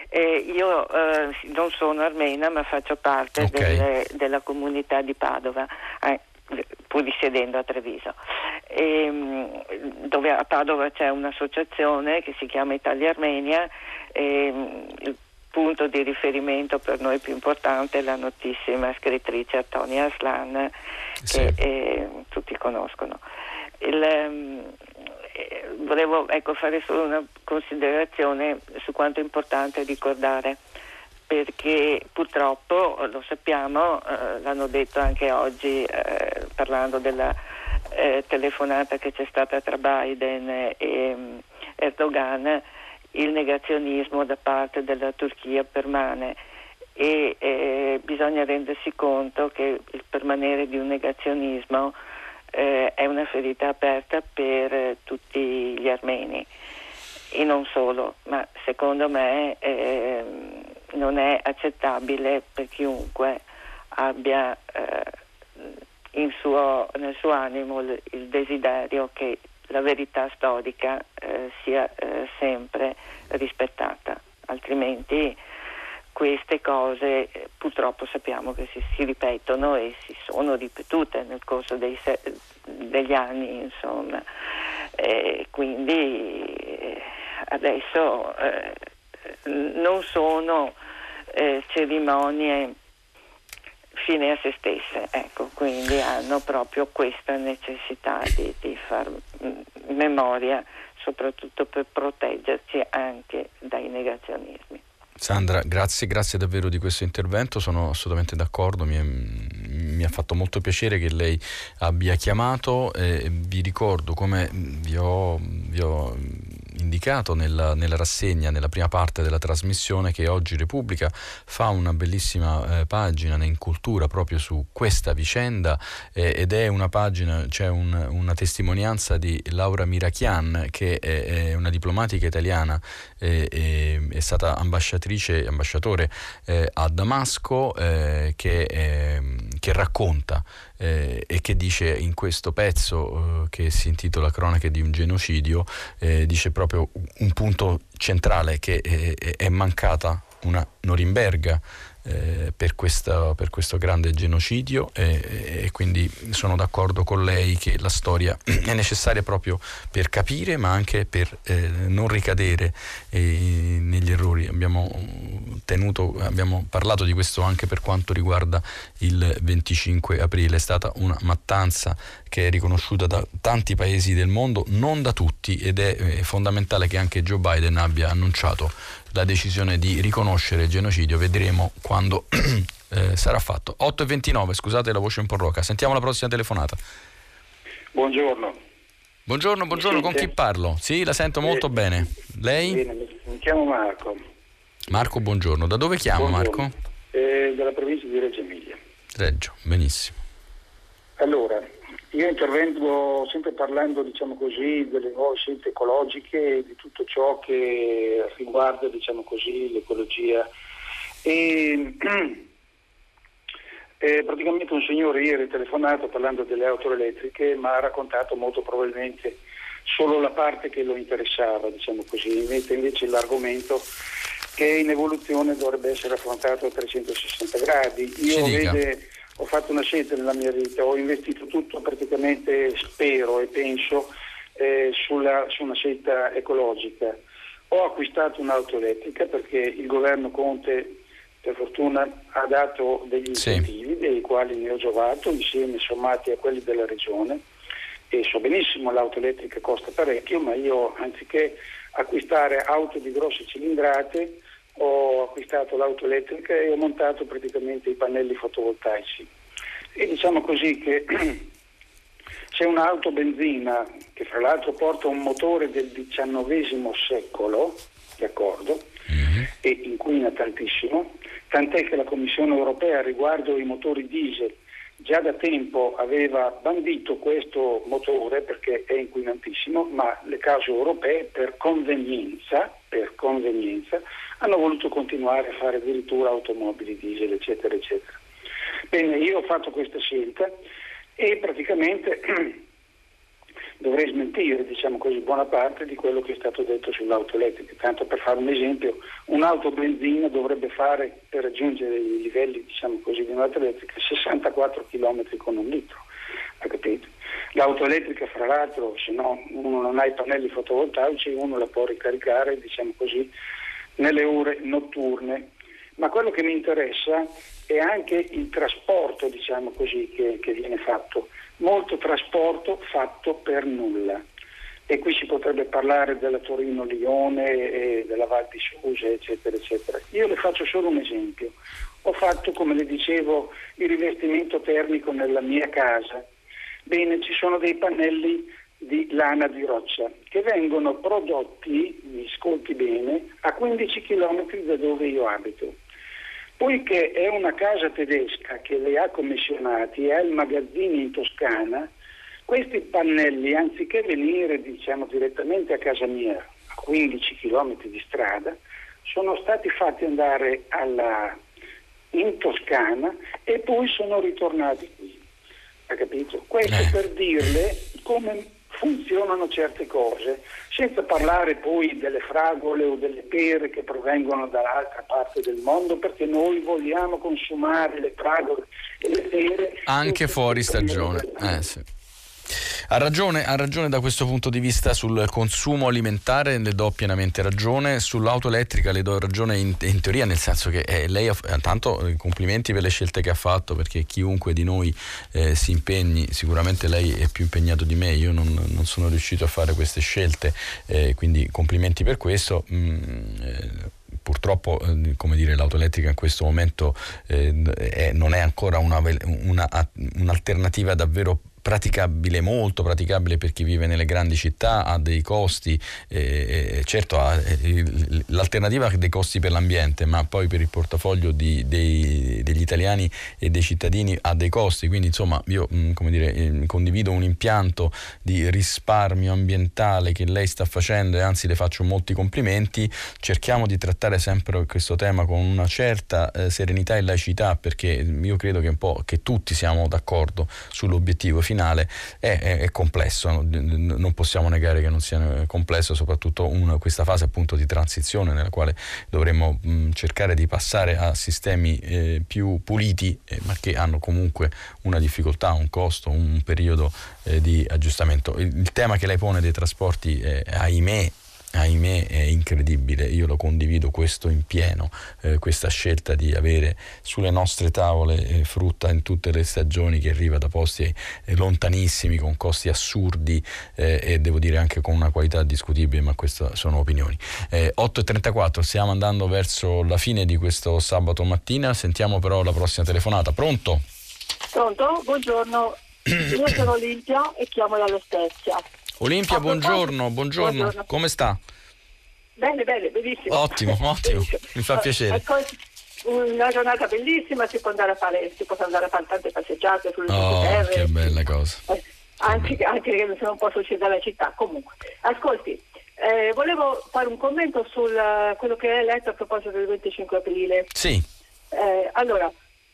eh, io eh, non sono armena ma faccio parte Ok. del- della comunità di Padova, eh, pur risiedendo a Treviso. Ehm, dove a Padova c'è un'associazione che si chiama Italia Armenia. ehm, il punto di riferimento per noi più importante è la notissima scrittrice Antonia Aslan che Sì. eh, tutti conoscono. Il, ehm, eh, volevo ecco, fare solo una considerazione su quanto è importante ricordare perché purtroppo lo sappiamo, eh, l'hanno detto anche oggi eh, parlando della eh, telefonata che c'è stata tra Biden e mm, Erdogan, il negazionismo da parte della Turchia permane e eh, bisogna rendersi conto che il permanere di un negazionismo eh, è una ferita aperta per tutti gli armeni e non solo, ma secondo me ehm, non è accettabile per chiunque abbia eh, suo- nel suo animo il, il desiderio che la verità storica eh, sia eh, sempre rispettata, altrimenti queste cose eh, purtroppo sappiamo che si, si ripetono e si sono ripetute nel corso dei degli anni, insomma. Eh, quindi eh, adesso eh, non sono eh, cerimonie fine a se stesse, ecco, quindi hanno proprio questa necessità di, di far mm, memoria, soprattutto per proteggerci anche dai negazionismi. Sandra, grazie, grazie davvero di questo intervento, sono assolutamente d'accordo, mi, è, mi ha fatto molto piacere che lei abbia chiamato e vi ricordo come vi ho, vi ho indicato nella, nella, rassegna, nella prima parte della trasmissione, che oggi Repubblica fa una bellissima eh, pagina in cultura proprio su questa vicenda eh, ed è una pagina, c'è cioè un, una testimonianza di Laura Mirachian che è, è una diplomatica italiana, eh, è stata ambasciatrice, ambasciatore eh, a Damasco eh, che, che racconta eh, e che dice in questo pezzo eh, che si intitola Cronache di un genocidio, eh, dice proprio un punto centrale che eh, è mancata una Norimberga eh, per, questa, per, questo grande genocidio e, e, quindi sono d'accordo con lei che la storia (clears throat) è necessaria proprio per capire ma anche per eh, non ricadere eh, negli errori. Abbiamo, tenuto, abbiamo parlato di questo anche per quanto riguarda il 25 aprile, è stata una mattanza che è riconosciuta da tanti paesi del mondo, non da tutti ed è eh, fondamentale che anche Joe Biden abbia annunciato la decisione di riconoscere il genocidio, vedremo quando (clears throat) eh, sarà fatto. 8.29, scusate la voce un po' roca, sentiamo la prossima telefonata. Buongiorno. Buongiorno, buongiorno, con chi parlo? Sì, la sento molto eh, bene. Lei? Bene, mi chiamo Marco. Marco, buongiorno. Da dove chiamo buongiorno. Marco? Eh, dalla provincia di Reggio Emilia. Reggio, benissimo. Allora, io intervengo sempre parlando, diciamo così, delle nuove scelte ecologiche e di tutto ciò che riguarda, diciamo così, l'ecologia. E, (clears throat) eh, praticamente un signore ieri ha telefonato parlando delle auto elettriche, ma ha raccontato molto probabilmente solo la parte che lo interessava, diciamo così, mentre invece l'argomento che in evoluzione dovrebbe essere affrontato a 360 gradi. Io vede ho fatto una scelta nella mia vita, ho investito tutto praticamente, spero e penso, eh, sulla, su una scelta ecologica. Ho acquistato un'auto elettrica perché il governo Conte, per fortuna, ha dato degli incentivi sì. dei quali ne ho giovato insieme sommati a quelli della regione e so benissimo l'auto elettrica costa parecchio, ma io anziché acquistare auto di grosse cilindrate ho acquistato l'auto elettrica e ho montato praticamente i pannelli fotovoltaici. E diciamo così che (clears throat) c'è un'auto benzina che fra l'altro porta un motore del XIX secolo, d'accordo, mm-hmm. e inquina tantissimo, tant'è che la Commissione europea riguardo ai motori diesel già da tempo aveva bandito questo motore perché è inquinantissimo, ma le case europee per convenienza, per convenienza hanno voluto continuare a fare addirittura automobili diesel, eccetera, eccetera. Bene, io ho fatto questa scelta e praticamente (clears throat) dovrei smentire, diciamo così, buona parte di quello che è stato detto sull'auto elettrica. Tanto per fare un esempio, un'auto benzina dovrebbe fare per raggiungere i livelli, diciamo così, di un'auto elettrica 64 km con un litro. L'auto elettrica, fra l'altro, se no uno non ha i pannelli fotovoltaici, uno la può ricaricare, diciamo così, nelle ore notturne. Ma quello che mi interessa è anche il trasporto, diciamo così, che, che viene fatto. Molto trasporto fatto per nulla. E qui si potrebbe parlare della Torino-Lione, della Val di Suse, eccetera, eccetera. Io le faccio solo un esempio. Ho fatto, come le dicevo, il rivestimento termico nella mia casa. Bene, ci sono dei pannelli di lana di roccia che vengono prodotti, mi ascolti bene, a 15 km da dove io abito. Poiché è una casa tedesca che le ha commissionati ha il magazzino in Toscana, questi pannelli, anziché venire diciamo, direttamente a casa mia, a 15 km di strada, sono stati fatti andare alla, in Toscana e poi sono ritornati qui. Ha capito? Questo eh. per dirle come funzionano certe cose, senza parlare poi delle fragole o delle pere che provengono dall'altra parte del mondo, perché noi vogliamo consumare le fragole e le pere anche fuori stagione. Eh, sì. Ha ragione, ha ragione da questo punto di vista sul consumo alimentare, le do pienamente ragione. Sull'auto elettrica le do ragione in, in teoria, nel senso che eh, lei, ha, tanto eh, complimenti per le scelte che ha fatto, perché chiunque di noi eh, si impegni, sicuramente lei è più impegnato di me, io non, non sono riuscito a fare queste scelte, eh, quindi complimenti per questo. Mm, eh, purtroppo eh, dire, l'auto elettrica in questo momento eh, è, non è ancora una, una, un'alternativa davvero praticabile, molto praticabile per chi vive nelle grandi città, ha dei costi, eh, certo ha eh, l'alternativa dei costi per l'ambiente, ma poi per il portafoglio di, dei, degli italiani e dei cittadini ha dei costi, quindi insomma io mh, mm, dire, eh, condivido un impianto di risparmio ambientale che lei sta facendo e anzi le faccio molti complimenti, cerchiamo di trattare sempre questo tema con una certa eh, serenità e laicità perché io credo che, un po', che tutti siamo d'accordo sull'obiettivo. Finale finale è, è, è complesso, non possiamo negare che non sia complesso, soprattutto una, questa fase appunto di transizione nella quale dovremmo mh, cercare di passare a sistemi eh, più puliti, eh, ma che hanno comunque una difficoltà, un costo, un periodo eh, di aggiustamento. Il, il, tema che lei pone dei trasporti, ahimè, ahimè è incredibile, io lo condivido questo in pieno, eh, questa scelta di avere sulle nostre tavole eh, frutta in tutte le stagioni che arriva da posti eh, lontanissimi con costi assurdi eh, e devo dire anche con una qualità discutibile, ma queste sono opinioni. 8.34, eh, stiamo andando verso la fine di questo sabato mattina, sentiamo però la prossima telefonata. Pronto? Pronto, buongiorno. Io sono Olimpia e chiamo dallo Spezia. Olimpia, buongiorno, buongiorno, buongiorno, come sta? Bene, bene, benissimo. Ottimo, (laughs) ottimo, mi fa piacere. Una giornata bellissima, si può andare a fare, si può andare a fare tante passeggiate sulle oh, terre. Che bella cosa. Eh, anche, anche che sono un po' succede dalla città. Comunque, ascolti, eh, volevo fare un commento su quello che hai letto a proposito del 25 aprile. Sì. Eh, allora,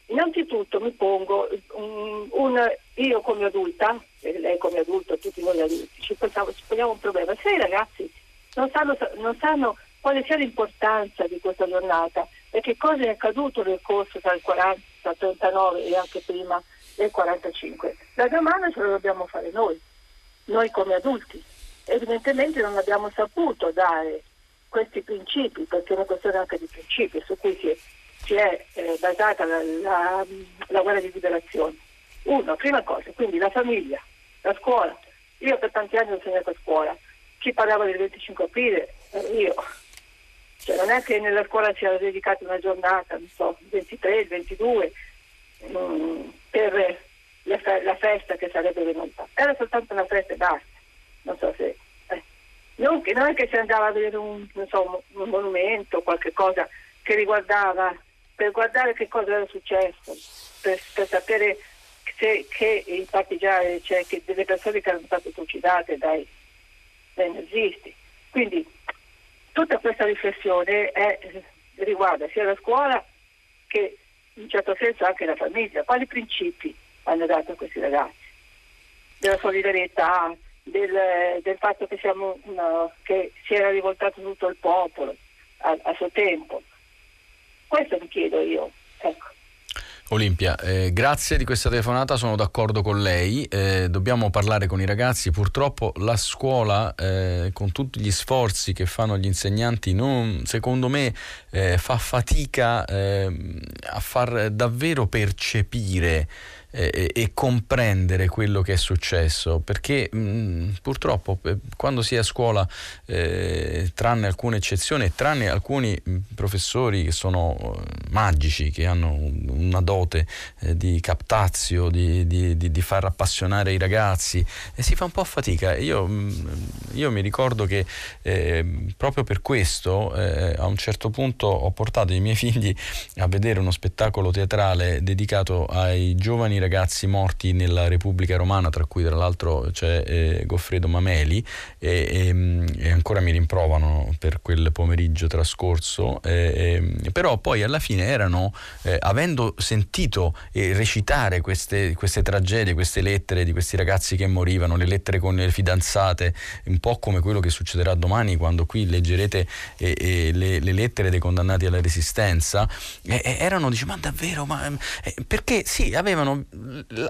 innanzitutto mi pongo un, un, io come adulta lei come adulto, tutti noi adulti, ci, poniamo, ci poniamo un problema. Se i ragazzi non sanno, non sanno quale sia l'importanza di questa giornata e che cosa è accaduto nel corso tra il 40, il 39 e anche prima del 45, la domanda ce la dobbiamo fare noi, noi come adulti. Evidentemente non abbiamo saputo dare questi principi, perché è una questione anche di principi su cui si è, si è eh, basata la, la, la guerra di liberazione. Uno, prima cosa, quindi la famiglia, la scuola. Io per tanti anni ho insegnato a scuola. Chi parlava del 25 aprile? Io. Cioè, non è che nella scuola sia dedicata una giornata, non so, 23, il 22, mh, per la, fe- la, festa che sarebbe venuta. Era soltanto una festa e basta. Non so se... Eh. Non, che, non è che si andava a vedere un, so, un monumento, qualche cosa che riguardava, per guardare che cosa era successo, per, per sapere se, che i partigiani, cioè che delle persone che erano state trucidate dai, dai nazisti. Quindi tutta questa riflessione è, riguarda sia la scuola che in un certo senso anche la famiglia. Quali principi hanno dato a questi ragazzi? Della solidarietà, del, del fatto che, una, che, si era rivoltato tutto il popolo a, a suo tempo. Questo mi chiedo io. Ecco. Olimpia, eh, grazie di questa telefonata, sono d'accordo con lei, eh, dobbiamo parlare con i ragazzi, purtroppo la scuola eh, con tutti gli sforzi che fanno gli insegnanti non, secondo me eh, fa fatica ehm, a far davvero percepire e, e, comprendere quello che è successo, perché mh, mm, purtroppo eh, quando si è a scuola, eh, tranne alcune eccezioni, tranne alcuni mm, professori che sono uh, magici, che hanno una dote eh, di captazio, di, di, di, di, far appassionare i ragazzi, e si fa un po' fatica. Io, mm, io mi ricordo che eh, proprio per questo eh, a un certo punto ho portato i miei figli a vedere uno spettacolo teatrale dedicato ai giovani ragazzi morti nella Repubblica Romana, tra cui tra l'altro c'è eh, Goffredo Mameli, e, e, ehm, e, ancora mi rimprovano per quel pomeriggio trascorso, eh, eh, però poi alla fine erano, eh, avendo sentito eh, recitare queste, queste, tragedie, queste lettere di questi ragazzi che morivano, le lettere con le fidanzate, un po' come quello che succederà domani quando qui leggerete eh, le, le, lettere dei condannati alla resistenza, erano, dice, ma davvero, ma perché sì, avevano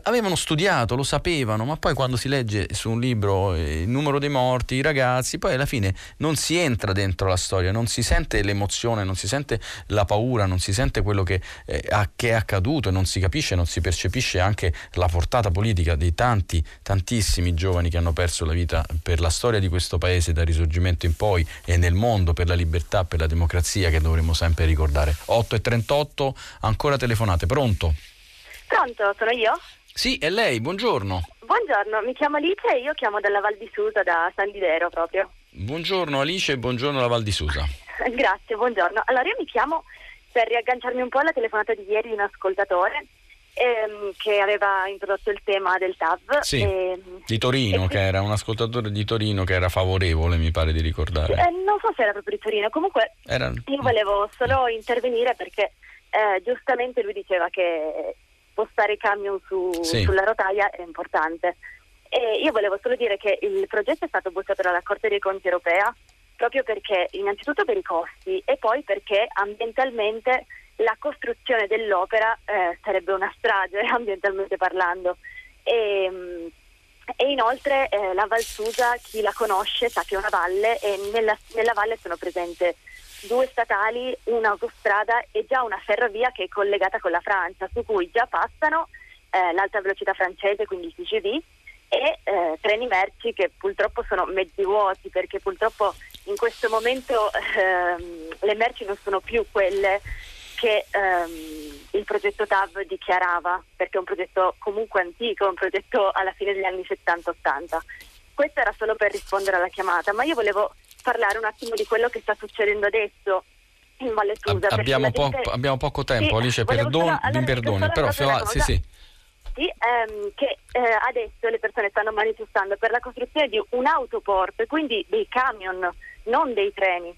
avevano studiato, lo sapevano, ma poi quando si legge su un libro eh, il numero dei morti, i ragazzi, poi alla fine non si entra dentro la storia, non si sente l'emozione, non si sente la paura, non si sente quello che, eh, che è accaduto e non si capisce, non si percepisce anche la portata politica di tanti, tantissimi giovani che hanno perso la vita per la storia di questo paese dal risorgimento in poi e nel mondo per la libertà, per la democrazia che dovremmo sempre ricordare. 8 e 38, ancora telefonate, pronto? Pronto, sono io? Sì, è lei, buongiorno. Buongiorno, mi chiamo Alice e io chiamo dalla Val di Susa, da San Lidero proprio. Buongiorno Alice e buongiorno alla Val di Susa. (laughs) Grazie, buongiorno. Allora io mi chiamo per riagganciarmi un po' alla telefonata di ieri di un ascoltatore ehm, che aveva introdotto il tema del TAV. Sì, e, di Torino, che era un ascoltatore di Torino che era favorevole, mi pare di ricordare. Eh, non so se era proprio di Torino, comunque era... io volevo solo intervenire perché eh, giustamente lui diceva che spostare i camion su, sì. sulla rotaia è importante. E io volevo solo dire che il progetto è stato bocciato dalla Corte dei Conti europea proprio perché, innanzitutto per i costi e poi perché ambientalmente la costruzione dell'opera eh, sarebbe una strage (laughs) ambientalmente parlando. E, mm, e inoltre eh, la Val Susa, chi la conosce sa che è una valle e nella, nella valle sono presenti due statali, un'autostrada e già una ferrovia che è collegata con la Francia, su cui già passano eh, l'alta velocità francese, quindi il TGV, e eh, treni merci che purtroppo sono mezzi vuoti perché purtroppo in questo momento ehm, le merci non sono più quelle che ehm, il progetto TAV dichiarava, perché è un progetto comunque antico, un progetto alla fine degli anni 70-80. Questo era solo per rispondere alla chiamata, ma io volevo parlare un attimo di quello che sta succedendo adesso in Valle Susa. Abbiamo, gente... po- abbiamo, poco tempo, sì, Alice, perdon- allora, mi perdoni, però fa... sì, sì. Sì, ehm, che eh, adesso le persone stanno manifestando per la costruzione di un autoport, quindi dei camion, non dei treni.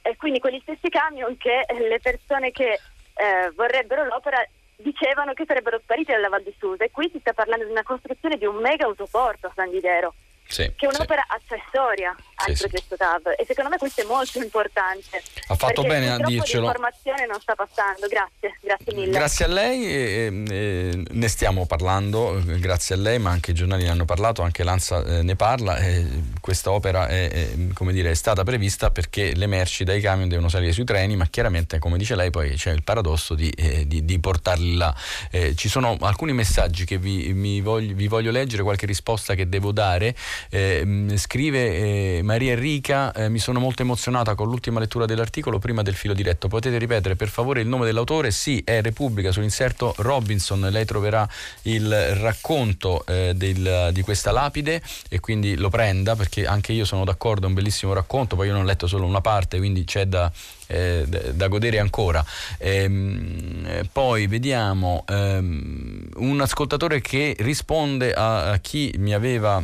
E quindi quegli stessi camion che le persone che eh, vorrebbero l'opera dicevano che sarebbero spariti dalla Val di Susa. E qui si sta parlando di una costruzione di un mega autoporto a San Didero sì, che è un'opera sì. accessoria al sì, progetto TAV e secondo me questo è molto importante. Ha fatto bene a dircelo. L'informazione non sta passando, grazie, grazie mille. Grazie a lei, e, e, ne stiamo parlando, grazie a lei, ma anche i giornali ne hanno parlato, anche l'ANSA eh, ne parla. Questa opera è, è, dire, è, stata prevista perché le merci dai camion devono salire sui treni, ma chiaramente, come dice lei, poi c'è il paradosso di, eh, di, di portarli là. Eh, ci sono alcuni messaggi che vi, voglio, vi voglio leggere, qualche risposta che devo dare. Eh, scrive eh, Maria Enrica, eh, mi sono molto emozionata con l'ultima lettura dell'articolo prima del filo diretto. Potete ripetere per favore il nome dell'autore? Sì, è Repubblica, sull'inserto Robinson. Lei troverà il racconto eh, del, di questa lapide e quindi lo prenda perché anche io sono d'accordo, è un bellissimo racconto, poi io non ho letto solo una parte, quindi c'è da, eh, da godere ancora. Ehm, poi vediamo ehm, un ascoltatore che risponde a, a chi mi aveva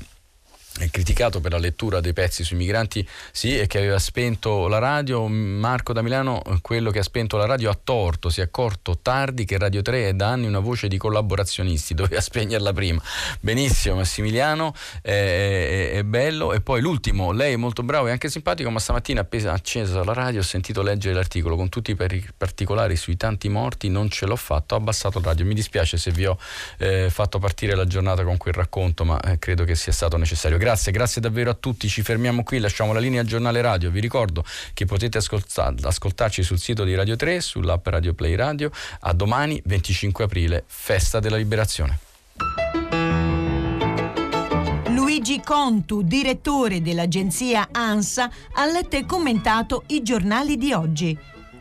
criticato per la lettura dei pezzi sui migranti, sì, e che aveva spento la radio. Marco da Milano, quello che ha spento la radio ha torto, si è accorto tardi che Radio 3 è da anni una voce di collaborazionisti, (laughs) doveva spegnerla prima. Benissimo Massimiliano, è, è, è bello. E poi l'ultimo, lei è molto bravo e anche simpatico, ma stamattina appena accesa la radio ho sentito leggere l'articolo con tutti i particolari sui tanti morti, non ce l'ho fatto, ho abbassato il radio. Mi dispiace se vi ho eh, fatto partire la giornata con quel racconto, ma eh, credo che sia stato necessario. Grazie, grazie davvero a tutti. Ci fermiamo qui, lasciamo la linea al giornale radio. Vi ricordo che potete ascoltarci sul sito di Radio 3, sull'app Radio Play Radio. A domani, 25 aprile, festa della liberazione. Luigi Contu, direttore dell'agenzia ANSA, ha letto e commentato i giornali di oggi.